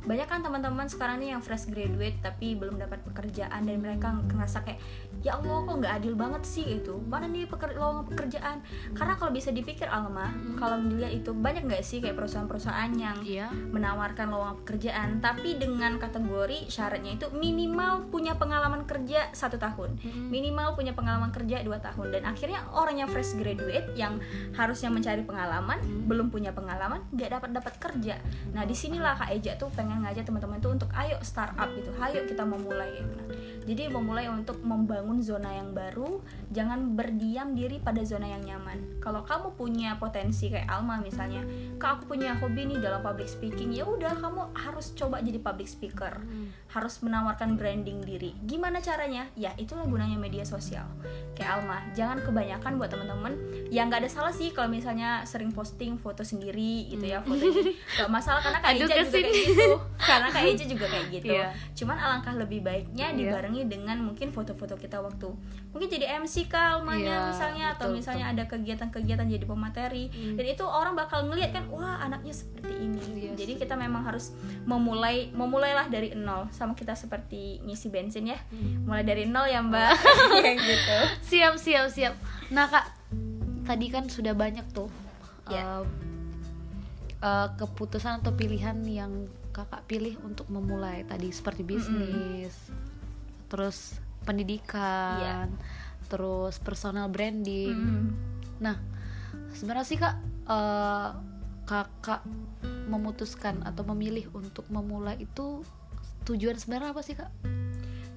banyak kan teman-teman sekarang nih yang fresh graduate tapi belum dapat pekerjaan dan mereka ngerasa kayak ya Allah kok nggak adil banget sih? Itu mana nih peker lowongan pekerjaan? Karena kalau bisa dipikir Alma kalau dilihat itu banyak nggak sih kayak perusahaan-perusahaan yang Iya. menawarkan lowongan pekerjaan tapi dengan kategori syaratnya itu minimal punya pengalaman kerja satu tahun. Minimal punya pengalaman kerja dua tahun. Dan akhirnya orang yang fresh graduate yang harusnya mencari pengalaman belum punya pengalaman nggak dapat dapat kerja. Nah di sinilah kak Eja tuh pengen ngajak teman-teman tuh untuk ayo startup gitu ayo kita memulai. Gitu. Jadi memulai untuk membangun zona yang baru jangan berdiam diri pada zona yang nyaman. Kalau kamu punya potensi kayak Alma misalnya kak aku punya hobi nih dalam public speaking ya udah kamu harus coba jadi public speaker. Harus menawarkan branding diri. Gimana caranya? Ya itulah gunanya media sosial. Kayak Alma jangan kebanyakan buat teman-teman. Ya nggak ada salah sih kalau misalnya sering posting foto sendiri gitu ya foto [LAUGHS] nggak masalah karena Aduh, Eja juga kayak gitu karena kak Eja juga kayak gitu Iya. cuman alangkah lebih baiknya Iya. dibarengi dengan mungkin foto-foto kita waktu mungkin jadi MC kalmanya Iya, misalnya atau betul, misalnya ada kegiatan-kegiatan jadi pemateri Hmm. dan itu orang bakal ngeliat kan wah anaknya seperti ini Iya, jadi kita memang harus memulai memulailah dari nol sama kita seperti ngisi bensin ya Hmm. mulai dari nol ya mbak kayak [LAUGHS] gitu [LAUGHS] siap siap siap nah kak tadi kan sudah banyak tuh Ya. eh, eh, keputusan atau pilihan yang kakak pilih untuk memulai tadi seperti bisnis terus pendidikan terus personal branding. Mm. nah sebenarnya sih kak eh, kakak memutuskan atau memilih untuk memulai itu tujuan sebenarnya apa sih kak?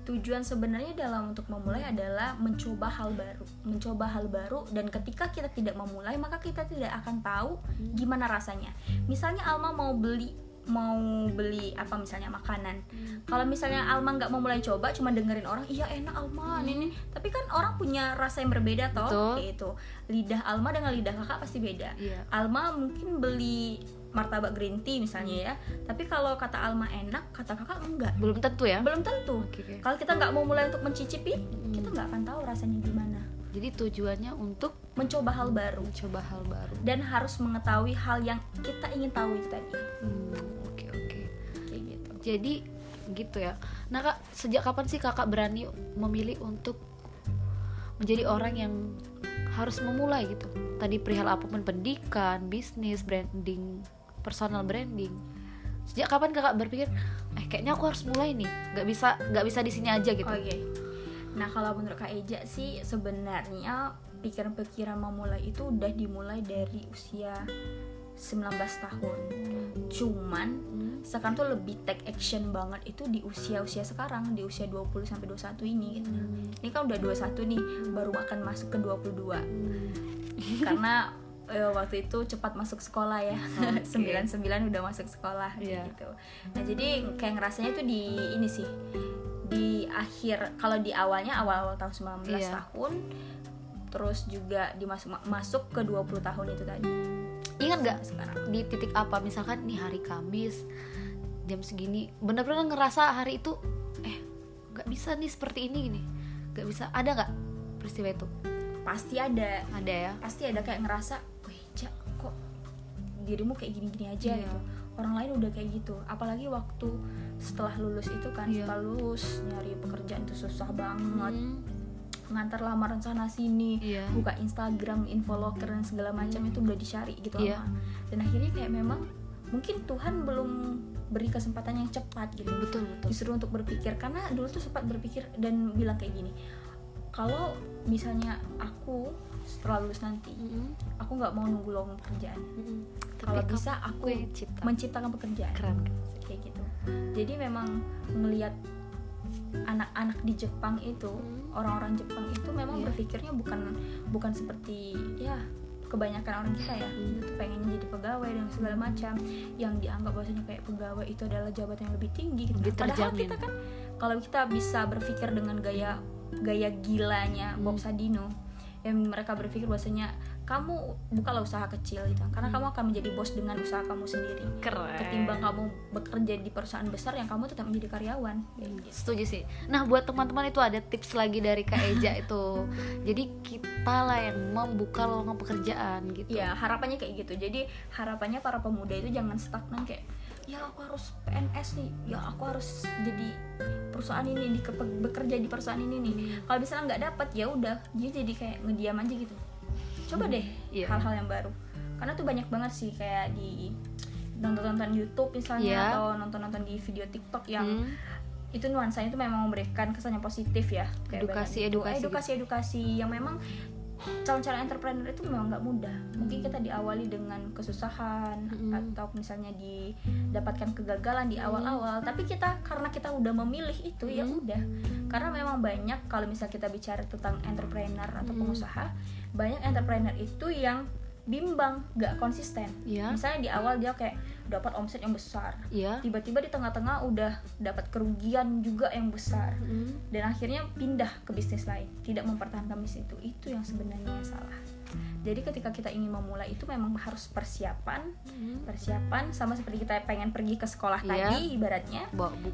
Tujuan sebenarnya dalam untuk memulai adalah mencoba hal baru mencoba hal baru dan ketika kita tidak memulai maka kita tidak akan tahu gimana rasanya. Misalnya Alma mau beli mau beli apa misalnya makanan. Kalau misalnya Alma nggak memulai coba cuma dengerin orang iya enak Alma. Ini tapi kan orang punya rasa yang berbeda toh. Kayak itu lidah Alma dengan lidah kakak pasti beda. Iya. Alma mungkin beli martabak green tea misalnya ya. Tapi kalau kata Alma enak kata kakak enggak. Belum tentu ya? Belum tentu. Oke. kalau kita nggak mau mulai untuk mencicipi kita nggak akan tahu rasanya gimana jadi tujuannya untuk mencoba hal baru. Mencoba hal baru. Dan harus mengetahui hal yang kita ingin tahu itu tadi. Hmm, oke oke. Kayak gitu. Jadi gitu ya. Nah kak sejak kapan sih kakak berani memilih untuk menjadi orang yang harus memulai gitu? Tadi perihal apa pun pendidikan bisnis branding personal branding. Sejak kapan kakak berpikir eh kayaknya aku harus mulai nih. Nggak bisa nggak bisa di sini aja gitu? Oke nah kalau menurut kak Eja sih sebenarnya pikiran-pikiran memulai itu udah dimulai dari usia 19 tahun cuman Hmm. sekarang tuh lebih take action banget itu di usia-usia sekarang di usia 20 sampai 21 ini gitu. Ini kan udah 21 nih, baru akan masuk ke 22. Karena eh, waktu itu cepat masuk sekolah ya. Oke. [LAUGHS] 99 udah masuk sekolah Iya. gitu. Nah, jadi kayak ngerasanya tuh di ini sih. Di akhir kalau di awalnya awal-awal tahun 19 Iya. tahun terus juga dimasuk masuk ke 20 tahun itu tadi. ingat nggak Sekarang. di titik apa misalkan nih hari Kamis jam segini bener-bener ngerasa hari itu eh nggak bisa nih seperti ini gini nggak bisa ada nggak peristiwa itu Pasti ada ada ya pasti ada kayak ngerasa, wih kok dirimu kayak gini-gini aja Iya. gitu. Orang lain udah kayak gitu. Apalagi waktu setelah lulus itu kan, Iya. setelah lulus nyari pekerjaan itu susah banget. Hmm, Ngantar lamaran sana sini, Iya. buka Instagram, info locker dan segala macam itu udah dicari gitu lama. Dan akhirnya kayak memang mungkin Tuhan belum beri kesempatan yang cepat gitu. betul betul Justru untuk berpikir karena dulu tuh sempat berpikir dan bilang kayak gini. Kalau misalnya aku setelah lulus nanti Mm-mm, aku nggak mau nunggu lowongan pekerjaan mm-mm. kalau Tapi bisa aku cipta menciptakan pekerjaan keren kayak gitu jadi memang melihat anak-anak di Jepang itu Hmm. orang-orang Jepang itu memang Iya. berpikirnya bukan bukan seperti ya kebanyakan orang kita ya Hmm. itu pengennya jadi pegawai dan segala macam yang dianggap bahwasanya kayak pegawai itu adalah jabatan yang lebih tinggi gitu. Padahal kita kan kalau kita bisa berpikir dengan gaya gaya gilanya Bob Hmm. Sadino yang mereka berpikir bahwasanya kamu bukalah usaha kecil gitu. Karena Hmm. kamu akan menjadi bos dengan usaha kamu sendiri. Keren. Ketimbang kamu bekerja di perusahaan besar yang kamu tetap menjadi karyawan. Gitu. setuju sih. Nah buat teman-teman itu ada tips lagi dari Kak Eja [LAUGHS] itu. Jadi kita lah yang membuka lowongan pekerjaan gitu. Ya harapannya kayak gitu. Jadi harapannya para pemuda itu jangan stagnan kayak ya aku harus PNS nih ya aku harus jadi perusahaan ini di bekerja di perusahaan ini nih kalau misalnya nggak dapat ya udah dia jadi kayak ngediam aja gitu coba deh Iya. hal-hal yang baru karena tuh banyak banget sih kayak di nonton-nonton YouTube misalnya Iya. atau nonton-nonton di video TikTok yang Hmm. itu nuansanya itu memang memberikan kesan yang positif ya kayak Edukasi, gitu. edukasi edukasi edukasi yang memang calon-calon entrepreneur itu memang nggak mudah. Mungkin kita diawali dengan kesusahan Mm. atau misalnya didapatkan kegagalan di awal-awal. Tapi kita karena kita udah memilih itu ya Mm. udah. Karena memang banyak kalau misal kita bicara tentang entrepreneur atau pengusaha banyak entrepreneur itu yang bimbang nggak konsisten Iya. misalnya di awal dia kayak dapat omset yang besar Iya. tiba-tiba di tengah-tengah udah dapat kerugian juga yang besar Mm. dan akhirnya pindah ke bisnis lain tidak mempertahankan bisnis itu itu yang sebenarnya salah jadi ketika kita ingin memulai itu memang harus persiapan Mm. persiapan sama seperti kita pengen pergi ke sekolah Iya. tadi ibaratnya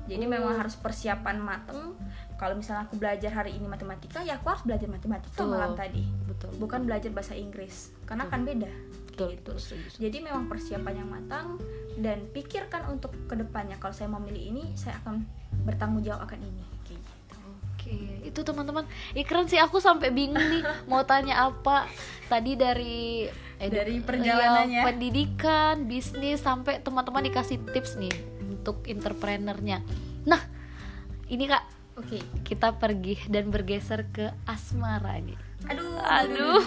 jadi memang harus persiapan mateng kalau misalnya aku belajar hari ini matematika ya aku harus belajar matematika Betul. malam tadi betul. bukan belajar bahasa Inggris karena kan beda Betul, gitu. betul, setuju. jadi memang persiapan yang matang dan pikirkan untuk ke depannya kalau saya memilih ini saya akan bertanggung jawab akan ini. Oke, itu teman-teman. Keren sih aku sampai bingung nih mau tanya apa. Tadi dari edu- Dari perjalanannya. iya, pendidikan, bisnis sampai teman-teman dikasih tips nih untuk entrepreneurnya. Nah, ini Kak, oke kita pergi dan bergeser ke asmara nih. aduh Aduh.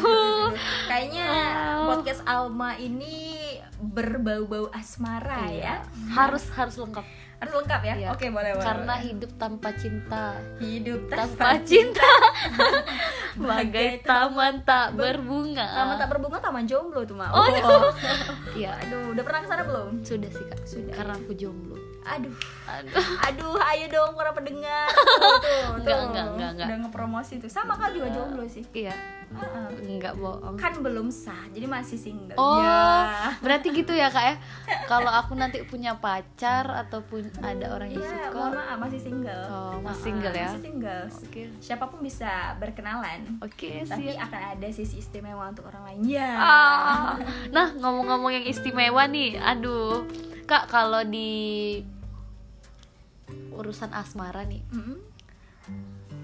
[LAUGHS] kayaknya Ah. podcast Alma ini berbau-bau asmara ya Harus harus lengkap. Harus lengkap ya Iya. oke boleh boleh Karena boleh. hidup tanpa cinta hidup tanpa [LAUGHS] cinta bagai taman tak berbunga. taman tak berbunga taman jomblo tuh mah Oh, oh. [LAUGHS] Iya, aduh udah pernah ke sana belum sudah sih Kak. Sudah. Karena aku jomblo. aduh Aduh. aduh ayo dong para pendengar [LAUGHS] tuh, tuh, Enggak, tuh. enggak, enggak, enggak. udah ngepromosi tuh sama kak juga jomblo sih Iya, Heeh. enggak bohong. kan belum sah jadi masih single Oh, ya berarti gitu ya kak ya? [LAUGHS] Kalau aku nanti punya pacar ataupun ada orang yang Iya, suka, maaf masih single. Oh, masih Heeh, single ya? Masih single. Oke. Siapa pun bisa berkenalan. oke Tapi siap. akan ada sisi istimewa untuk orang lain. Ya. Ah. Nah ngomong-ngomong yang istimewa nih, aduh kak kalau di urusan asmara nih, Mm-mm.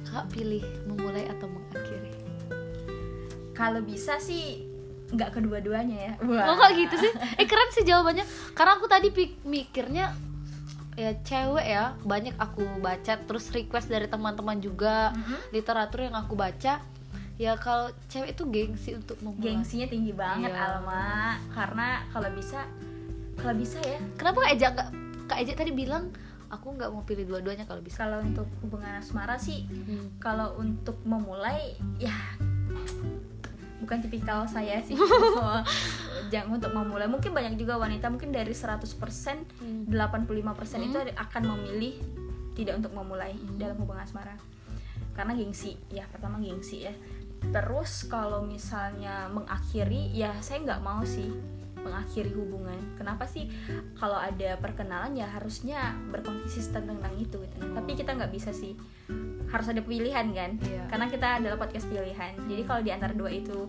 kak pilih memulai atau mengakhiri? Kalau bisa sih nggak kedua-duanya ya. Oh kok gitu sih? Eh keren sih jawabannya. Karena aku tadi mikirnya ya cewek ya banyak aku baca terus request dari teman-teman juga Mhm. literatur yang aku baca ya kalau cewek itu gengsi untuk memulai. Gengsinya tinggi banget Iya. Alma. Karena kalau bisa kalau bisa ya Kenapa Kak Eja nggak Kak Eja tadi bilang aku nggak mau pilih dua-duanya kalau bisa. kalau untuk hubungan asmara sih Hmm. kalau untuk memulai ya bukan tipikal saya sih. [LAUGHS] Jangan untuk memulai. Mungkin banyak juga wanita mungkin dari 100% Hmm. 85% itu akan memilih tidak untuk memulai dalam hubungan asmara. Karena gengsi. Ya pertama gengsi ya. Terus kalau misalnya mengakhiri ya saya nggak mau sih mengakhiri hubungan. Kenapa sih? Kalau ada perkenalan ya harusnya berkonsisten tentang itu gitu. Tapi kita nggak bisa sih harus ada pilihan kan Iya. karena kita adalah podcast pilihan jadi kalau di antara dua itu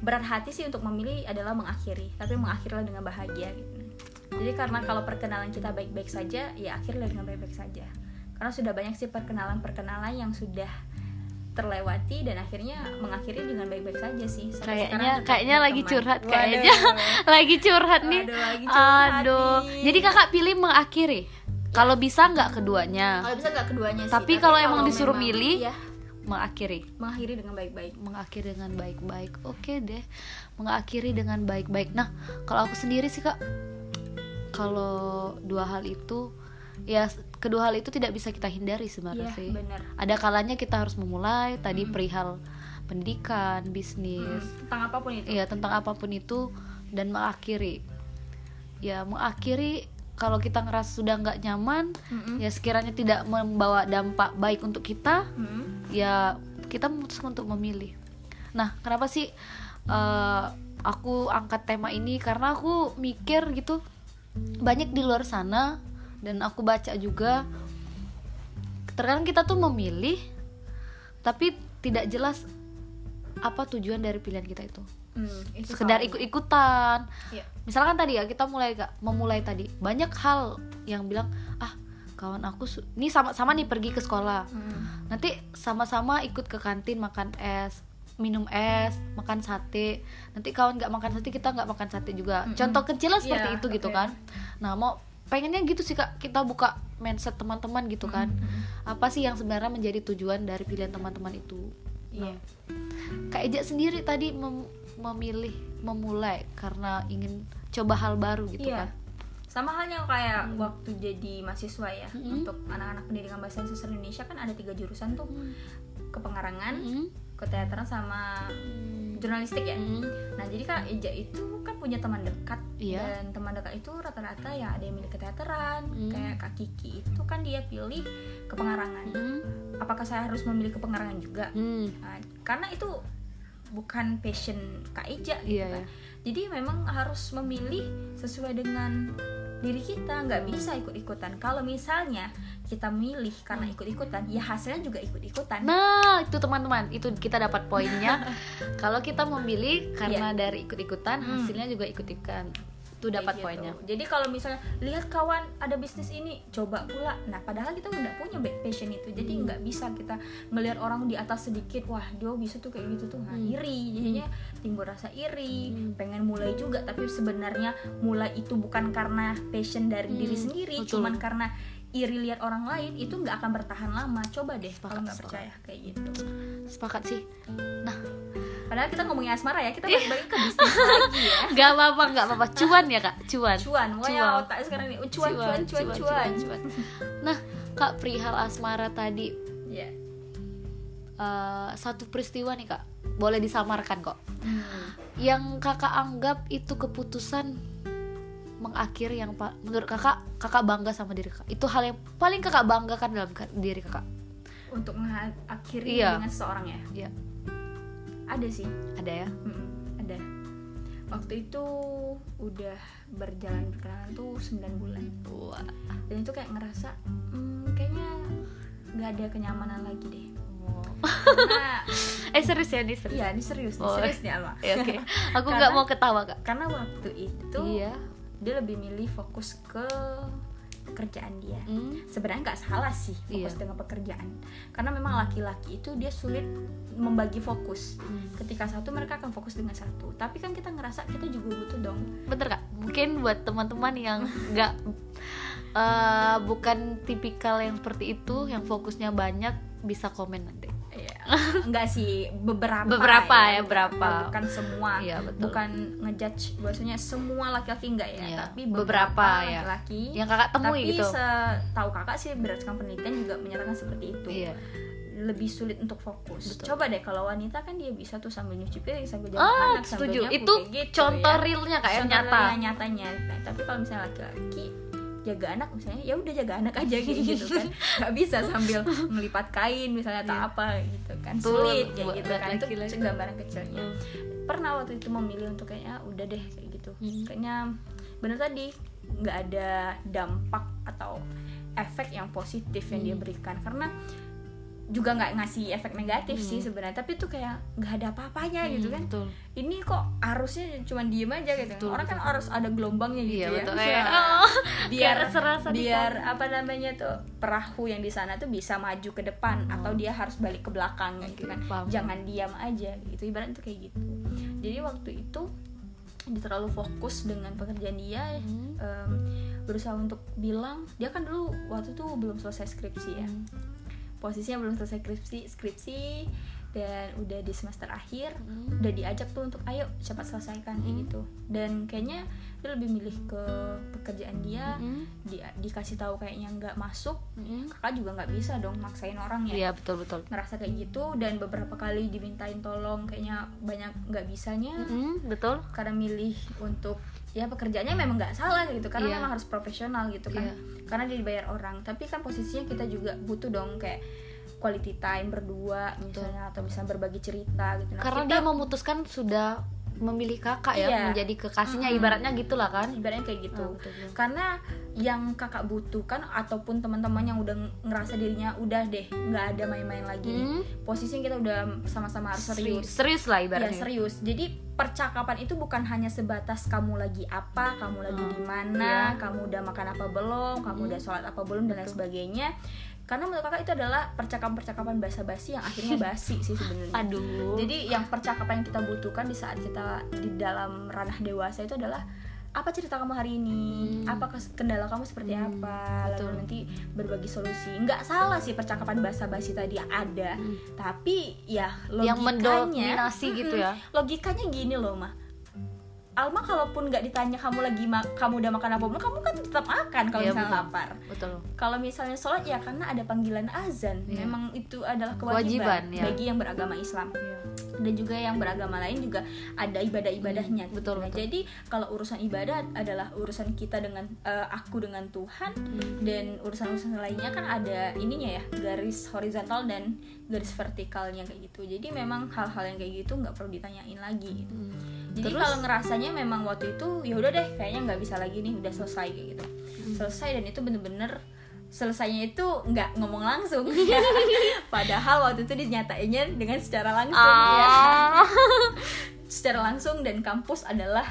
berat hati sih untuk memilih adalah mengakhiri tapi mengakhirilah dengan bahagia gitu jadi karena kalau perkenalan kita baik-baik saja ya akhirnya dengan baik-baik saja karena sudah banyak sih perkenalan-perkenalan yang sudah terlewati dan akhirnya mengakhiri dengan baik-baik saja sih Sampai Kayaknya kayaknya lagi curhat kayaknya [LAUGHS] lagi curhat nih. Aduh, lagi curhat Aduh. nih. Jadi kakak pilih mengakhiri. Kalau bisa nggak keduanya, kalau bisa nggak keduanya sih Tapi kalau emang disuruh milih, ya mengakhiri. mengakhiri dengan baik-baik Mengakhiri dengan baik-baik. Oke deh. Mengakhiri dengan baik-baik. Nah, kalau aku sendiri sih kak, kalau dua hal itu, ya kedua hal itu tidak bisa kita hindari sebenarnya Iya sih. Ada kalanya kita harus memulai tadi perihal pendidikan, bisnis, tentang apa pun itu Iya tentang apa pun itu dan mengakhiri. Ya mengakhiri kalau kita ngerasa sudah nggak nyaman, Mm-mm. ya sekiranya tidak membawa dampak baik untuk kita, Mm. ya kita memutuskan untuk memilih. Nah kenapa sih eh, aku angkat tema ini? Karena aku mikir gitu banyak di luar sana dan aku baca juga terkadang kita tuh memilih tapi tidak jelas apa tujuan dari pilihan kita itu Mm, itu sekedar ikut-ikutan. Iya. misalkan tadi ya kita mulai Kak, memulai tadi banyak hal yang bilang ah kawan aku ini sama-sama nih pergi ke sekolah. Mm. nanti sama-sama ikut ke kantin makan es minum es makan sate. Nanti kawan nggak makan sate kita nggak makan sate juga. Contoh kecilnya seperti Iya, itu gitu oke. kan. Nah mau pengennya gitu sih kak. Kita buka mindset teman-teman gitu kan. Apa sih yang sebenarnya menjadi tujuan dari pilihan teman-teman itu? Iya. Kak Eja sendiri tadi mem- memilih memulai karena ingin coba hal baru gitu Iya. kan Sama halnya kayak waktu jadi mahasiswa ya Hmm. untuk anak-anak pendidikan bahasa Inggris Indonesia kan ada tiga jurusan tuh kepengarangan, Mm. keteateran sama jurnalistik ya. Mm. Nah jadi kak Eja itu kan punya teman dekat Iya. dan teman dekat itu rata-rata ya ada yang milih keteateran, Hmm. kayak kak Kiki itu kan dia pilih kepengarangan. Mm. Apakah saya harus memilih kepengarangan juga? Mm. Nah, karena itu bukan passion kak Eja gitu Iya, kan. iya. Jadi memang harus memilih sesuai dengan diri kita, nggak bisa ikut-ikutan. Kalau misalnya kita milih karena ikut-ikutan, ya hasilnya juga ikut-ikutan. Nah, itu teman-teman, itu kita dapat poinnya. [LAUGHS] Kalau kita memilih karena dari ikut-ikutan. Hmm. hasilnya juga ikut-ikutan. Itu dapat gitu. poinnya. Jadi kalau misalnya lihat kawan ada bisnis ini, coba pula. Nah, padahal kita nggak punya passion itu. Jadi Hmm. nggak bisa kita ngelihat orang di atas sedikit, wah dia bisa tuh kayak gitu tuh, nah, Hmm. iri. Jadinya timbul rasa iri, Hmm. pengen mulai juga. Tapi sebenarnya mulai itu bukan karena passion dari Hmm, diri sendiri, betul. cuman karena iri lihat orang lain itu nggak akan bertahan lama. Coba deh Sepakat, kalau nggak percaya kayak gitu. Sepakat sih. Padahal kita ngomongin asmara ya, kita balik ke bisnis lagi ya. [LAUGHS] Gak apa-apa, gak apa-apa. Cuan ya kak, cuan. Cuan, wah ya Cuan. otak sekarang ini cuan, cuan, cuan, cuan. cuan. Nah, kak perihal asmara tadi Ya. eh, satu peristiwa nih kak, boleh disamarkan kok. Hmm. Yang kakak anggap itu keputusan mengakhiri yang pa- menurut kakak kakak bangga sama diri kakak. Itu hal yang paling kakak banggakan dalam diri kakak. untuk mengakhiri Iya. dengan seseorang ya Iya. Ada sih Ada ya? Mm-mm, ada waktu itu udah berjalan berkenalan tuh 9 bulan Wah. dan itu kayak ngerasa hmm, kayaknya nggak ada kenyamanan lagi deh karena [LAUGHS] Eh serius ya nih serius. iya ini serius nih Oh. serius nih Alma Ya, Oke. [LAUGHS] Aku Karena- nggak mau ketawa kak. karena waktu itu Iya. dia lebih milih fokus ke pekerjaan dia Hmm. sebenarnya nggak salah sih fokus Iya. dengan pekerjaan karena memang laki-laki itu dia sulit membagi fokus Hmm. ketika satu mereka akan fokus dengan satu tapi kan kita ngerasa kita juga butuh dong Bener kak. Mungkin buat teman-teman yang nggak eh, bukan tipikal yang seperti itu, yang fokusnya banyak bisa komen nanti. Iya. [LAUGHS] enggak sih beberapa Beberapa ya, beberapa. bukan semua Iya betul. bukan ngejudge bahwasanya semua laki-laki enggak ya Iya, tapi beberapa beberapa, ya. laki-laki Yang kakak temui tapi gitu. setahu kakak sih berdasarkan penelitian juga menyatakan seperti itu Iya. lebih sulit untuk fokus. Betul. Coba deh kalau wanita kan dia bisa tuh sambil nyuci piring, sambil jaga Ah, anak, sambil setuju. nyapu, Itu kayak gitu contoh ya. realnya kak ya Contoh nyata. nyatanya. Nah, tapi kalau misalnya laki-laki jaga anak misalnya ya udah jaga anak aja kayak [LAUGHS] gitu kan. Nggak bisa sambil melipat kain misalnya atau Iya. apa gitu kan. Sulit kayak buat gitu kan. itu gambaran kecilnya. Pernah waktu itu memilih untuk kayaknya udah deh kayak gitu. Hmm. kayaknya bener tadi nggak ada dampak atau efek yang positif yang dia Hmm. berikan. Karena juga nggak ngasih efek negatif sih Hmm. sebenarnya tapi tuh kayak nggak ada apa-apanya gitu Hmm, kan Betul. ini kok arusnya cuma diem aja gitu Betul, orang kan betul. harus ada gelombangnya gitu Iya ya betul. Eh, oh, [LAUGHS] biar serasa biar apa namanya tuh perahu yang di sana tuh bisa maju ke depan Oh. atau dia harus balik ke belakang gitu kan Paham. jangan diam aja gitu ibaratnya tuh kayak gitu jadi waktu itu dia terlalu fokus dengan pekerjaan dia Hmm. em, berusaha untuk bilang dia kan dulu waktu itu belum selesai skripsi ya Hmm. Posisinya belum selesai skripsi skripsi dan udah di semester akhir Hmm. udah diajak tuh untuk ayo cepat selesaikan Hmm. gitu dan kayaknya dia lebih milih ke pekerjaan dia Hmm. di, dikasih tahu kayaknya nggak masuk Hmm. kakak juga nggak bisa dong maksain orang ya Iya betul betul. ngerasa kayak gitu dan beberapa kali dimintain tolong kayaknya banyak nggak bisanya Hmm, betul. karena milih untuk ya pekerjaannya memang nggak salah gitu karena Iya. memang harus profesional gitu kan Iya. karena dia dibayar orang tapi kan posisinya kita juga butuh dong kayak quality time berdua misalnya atau bisa berbagi cerita gitu nah, Karena kita dia memutuskan sudah memilih kakak ya Iya. menjadi kekasihnya Mm-mm. ibaratnya gitulah kan. ibaratnya kayak gitu Ah, betul, betul. karena yang kakak butuhkan ataupun teman-teman yang udah ngerasa dirinya udah deh nggak ada main-main lagi. Hmm. posisinya kita udah sama-sama harus serius serius lah ya ibaratnya. serius jadi percakapan itu bukan hanya sebatas kamu lagi apa kamu lagi Hmm. di mana Iya. kamu udah makan apa belum kamu Hmm. udah sholat apa belum dan lain sebagainya karena menurut kakak itu adalah percakapan-percakapan basa-basi yang akhirnya basi sih sebenarnya Aduh. jadi yang percakapan yang kita butuhkan di saat kita di dalam ranah dewasa itu adalah apa cerita kamu hari ini Hmm. apa kendala kamu seperti Hmm, apa lalu betul. nanti berbagi solusi nggak salah sih percakapan basa-basi tadi ada Hmm. tapi ya Yang logikanya mendominasi gitu ya. logikanya gini loh mah Alma kalaupun nggak ditanya kamu lagi ma- kamu udah makan apa belum kamu kan tetap makan kalau Iya, misalnya betul. lapar betul kalau misalnya sholat ya karena ada panggilan azan Iya. memang itu adalah Kewajiban, kewajiban, ya. bagi yang beragama Islam dan juga yang beragama lain juga ada ibadah-ibadahnya Hmm, betul, Nah, betul. jadi kalau urusan ibadah adalah urusan kita dengan eh, aku dengan Tuhan Hmm. dan urusan-urusan lainnya kan ada ininya ya garis horizontal dan garis vertikalnya kayak gitu jadi memang hal-hal yang kayak gitu nggak perlu ditanyain lagi gitu. Hmm. Jadi Terus? kalau ngerasanya memang waktu itu ya udah deh kayaknya nggak bisa lagi nih udah selesai kayak gitu Hmm. selesai dan itu bener-bener selesainya itu nggak ngomong langsung [LAUGHS] [LAUGHS] padahal waktu itu dinyatainnya dengan secara langsung ya Ah. [LAUGHS] secara langsung dan kampus adalah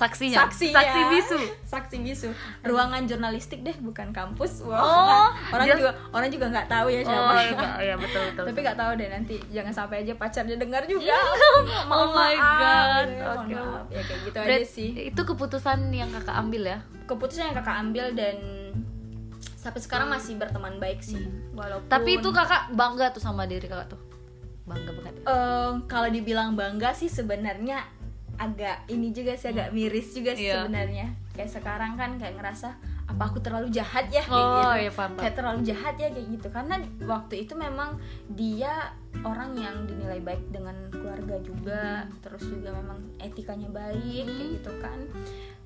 saksinya? Saksi saksi ya. bisu. Saksi bisu. Ruangan jurnalistik deh bukan kampus. Wah, Oh, [LAUGHS] orang dia- juga orang juga nggak tahu ya siapa. Oh iya, iya betul betul. Tapi nggak tahu deh nanti jangan sampai aja pacarnya dengar juga. [LAUGHS] Oh my God. ya, mohon Oke. maaf. ya kayak gitu aja Berat- sih. itu keputusan yang kakak ambil ya? Keputusan yang kakak ambil dan sampai sekarang masih berteman baik sih. Walaupun Hmm. tapi itu kakak bangga tuh sama diri kakak tuh? Bangga banget. Eh, kalau dibilang bangga sih sebenarnya agak ini juga sih agak miris juga sih Iya. sebenarnya. Kayak sekarang kan kayak ngerasa apa aku terlalu jahat ya? Kayak Oh, gitu. iya, paham, kayak terlalu jahat ya kayak gitu. Karena waktu itu memang dia orang yang dinilai baik dengan keluarga juga. Terus juga memang etikanya baik kayak Hmm. gitu kan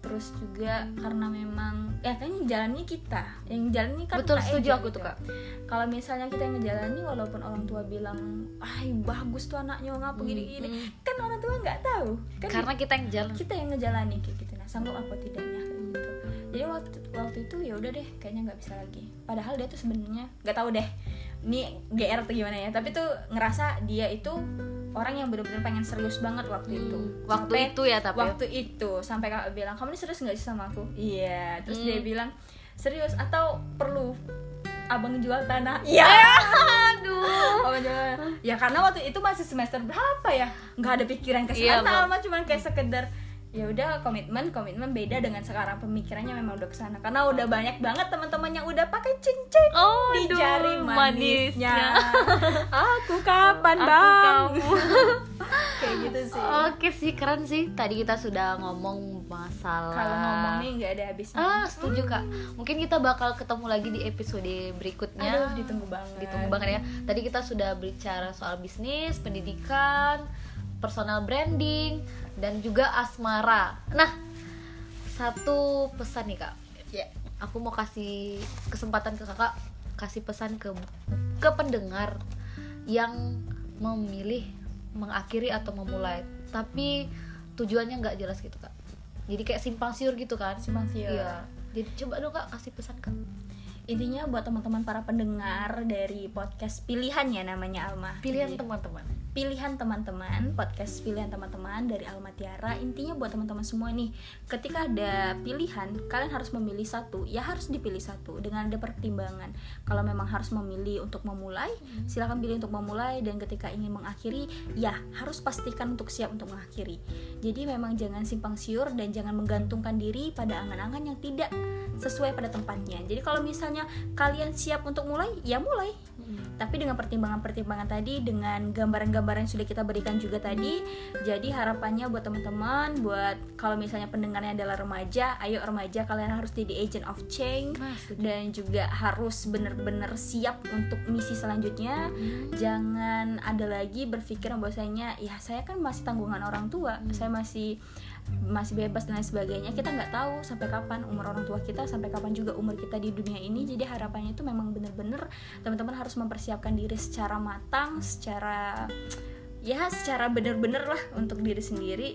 terus juga karena memang ya kan yang jalannya kita yang jalannya kan betul setuju aku gitu. tuh kak. Kalau misalnya kita yang ngejalani walaupun orang tua bilang ah bagus tuh anaknya ngapa Hmm, gini-gini hmm. kan orang tua nggak tahu. Kan karena kita yang jalan. Kita yang ngejalani kayak gitu. Nah sanggup apa tidaknya kayak gitu jadi waktu waktu itu ya udah deh kayaknya nggak bisa lagi. Padahal dia tuh sebenarnya nggak tahu deh ini gr atau gimana ya. Tapi tuh ngerasa dia itu orang yang bener-bener pengen serius banget waktu itu. Hmm, waktu Sampai- itu ya tapi. waktu itu sampai kakak bilang kamu ini serius nggak sih sama aku? Iya terus Hmm. dia bilang serius atau perlu abang jual tanah? Iya. [LAUGHS] Aduh. Abang jual ya karena waktu itu masih semester berapa ya? Nggak ada pikiran ke Iya, sana Bang. mah cuman kayak sekedar ya udah komitmen komitmen beda dengan sekarang pemikirannya memang udah ke sana karena udah banyak banget teman-teman yang udah pakai cincin oh di aduh, jari manisnya aku kapan Aku bang kamu. [LAUGHS] kayak gitu sih Oke sih keren sih. Tadi kita sudah ngomong masalah. kalau ngomong nih nggak ada habisnya Ah setuju kak. Mungkin kita bakal ketemu lagi di episode berikutnya. Aduh, ditunggu banget. Ditunggu banget ya. Tadi kita sudah bicara soal bisnis, pendidikan, personal branding, dan juga asmara. Nah, satu pesan nih kak. Ya. Aku mau kasih kesempatan ke kakak kasih pesan ke ke pendengar yang memilih mengakhiri atau memulai tapi tujuannya nggak jelas gitu kak jadi kayak simpang siur gitu kan Simpang siur. iya jadi coba dong kak kasih pesan kak intinya buat teman-teman para pendengar dari podcast pilihan ya namanya Alma. Pilihan teman-teman. Pilihan teman-teman podcast pilihan teman-teman dari Alma Tiara. Intinya buat teman-teman semua nih ketika ada pilihan kalian harus memilih satu. Ya harus dipilih satu dengan ada pertimbangan. Kalau memang harus memilih untuk memulai silakan pilih untuk memulai dan ketika ingin mengakhiri ya harus pastikan untuk siap untuk mengakhiri. Jadi memang jangan simpang siur dan jangan menggantungkan diri pada angan-angan yang tidak sesuai pada tempatnya. Jadi kalau misalnya kalian siap untuk mulai ya mulai. Tapi dengan pertimbangan-pertimbangan tadi dengan gambaran-gambaran yang sudah kita berikan juga tadi jadi harapannya buat teman-teman buat kalau misalnya pendengarnya adalah remaja ayo remaja kalian harus jadi agent of change Nah, setuju. dan juga harus benar-benar siap untuk misi selanjutnya. Jangan ada lagi berpikiran bahwasanya ya saya kan masih tanggungan orang tua saya masih masih bebas dan lain sebagainya kita nggak tahu sampai kapan umur orang tua kita sampai kapan juga umur kita di dunia ini. Jadi harapannya itu memang bener-bener teman-teman harus mempersiapkan diri secara matang secara ya secara bener-bener lah untuk diri sendiri.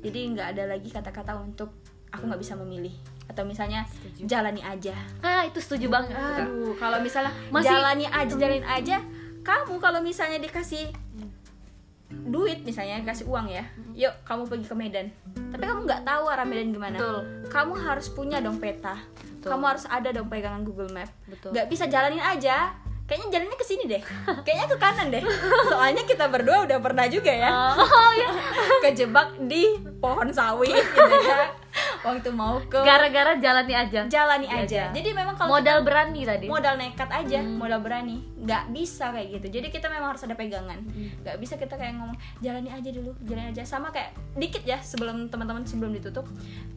Jadi nggak ada lagi kata-kata untuk aku nggak bisa memilih. Atau misalnya Setuju. jalani aja. Ah itu setuju banget. Kak. aduh kalau misalnya Masih- jalani aja jalani aja. Kamu kalau misalnya dikasih duit misalnya kasih uang ya. Yuk kamu pergi ke Medan. Tapi kamu nggak tahu arah Medan gimana. Betul. kamu harus punya dong peta. Betul. kamu harus ada dong pegangan Google Map. Betul. nggak bisa jalanin aja kayaknya jalannya ke sini deh. Kayaknya ke kanan deh. Soalnya kita berdua udah pernah juga ya. Oh ya kejebak di pohon sawit gitu ya. Waktu mau ke gara-gara jalani aja. Jalani Iya, aja. iya. jadi memang kalau modal kita- berani tadi. modal nekat aja Hmm. modal berani. Nggak bisa kayak gitu. Jadi kita memang harus ada pegangan. Hmm. nggak bisa kita kayak ngomong jalani aja dulu jalani aja. Sama kayak dikit ya sebelum teman-teman sebelum ditutup.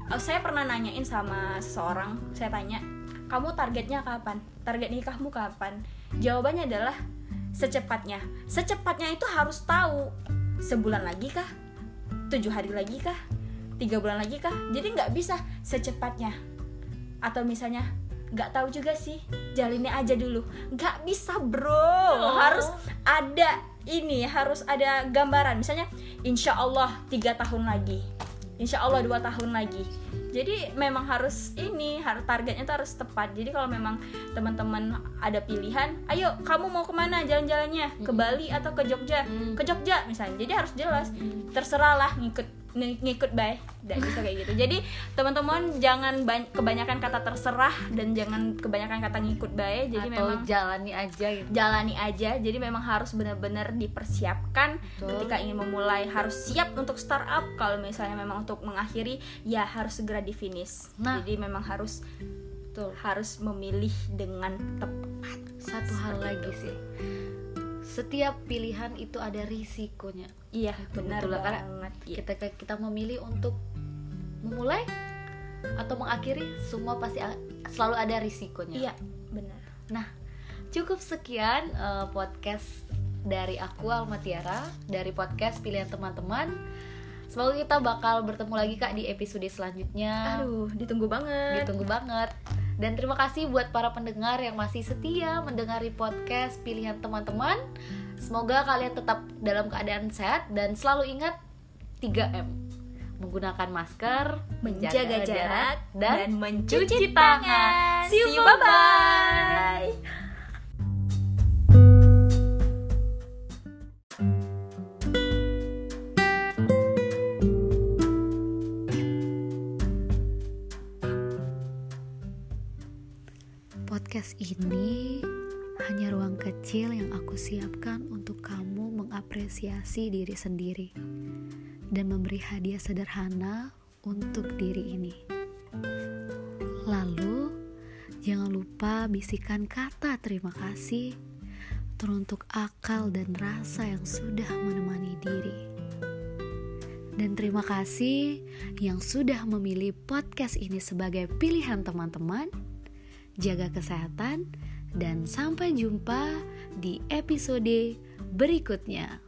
Eh, saya pernah nanyain sama seseorang saya tanya kamu targetnya kapan? Target nikahmu kapan? Jawabannya adalah secepatnya. Secepatnya itu harus tahu. Sebulan lagi kah? Tujuh hari lagi kah? Tiga bulan lagi kah? Jadi nggak bisa secepatnya. Atau misalnya nggak tahu juga sih. Jalinnya aja dulu. Nggak bisa bro. Harus ada ini harus ada gambaran. Misalnya insya Allah tiga tahun lagi. Insya Allah dua tahun lagi jadi memang harus ini harus targetnya tuh harus tepat. Jadi kalau memang teman-teman ada pilihan ayo kamu mau ke mana jalan-jalannya? Ke Bali atau ke Jogja? Ke Jogja misalnya. Jadi harus jelas. Terserah lah ngikut ng- ngikut baik dan bisa kayak gitu. Jadi teman-teman jangan ban- kebanyakan kata terserah dan jangan kebanyakan kata ngikut baik jadi atau memang jalani aja gitu. jalani aja. Jadi memang harus benar-benar dipersiapkan Betul. ketika ingin memulai. Harus siap untuk startup. Kalau misalnya memang untuk mengakhiri ya harus segera di finish Nah. jadi memang harus Betul. harus memilih dengan tepat. Satu hal lagi sih setiap pilihan itu ada risikonya. Iya benar Betul lah, karena banget. Iya. ketika kita memilih untuk memulai atau mengakhiri semua pasti selalu ada risikonya. Iya benar. Nah, cukup sekian eh, podcast dari aku Alma Tiara dari podcast pilihan teman-teman. Semoga kita bakal bertemu lagi Kak di episode selanjutnya. aduh ditunggu banget Ditunggu banget. Dan terima kasih buat para pendengar yang masih setia mendengari podcast pilihan teman-teman. Semoga kalian tetap dalam keadaan sehat dan selalu ingat 3M. Menggunakan masker, menjaga jarak dan, dan mencuci tangan. See you, bye Podcast ini hanya ruang kecil yang aku siapkan untuk kamu mengapresiasi diri sendiri dan memberi hadiah sederhana untuk diri ini. Lalu, jangan lupa bisikan kata terima kasih teruntuk akal dan rasa yang sudah menemani diri. Dan terima kasih yang sudah memilih podcast ini sebagai pilihan teman-teman jaga kesehatan, dan sampai jumpa di episode berikutnya.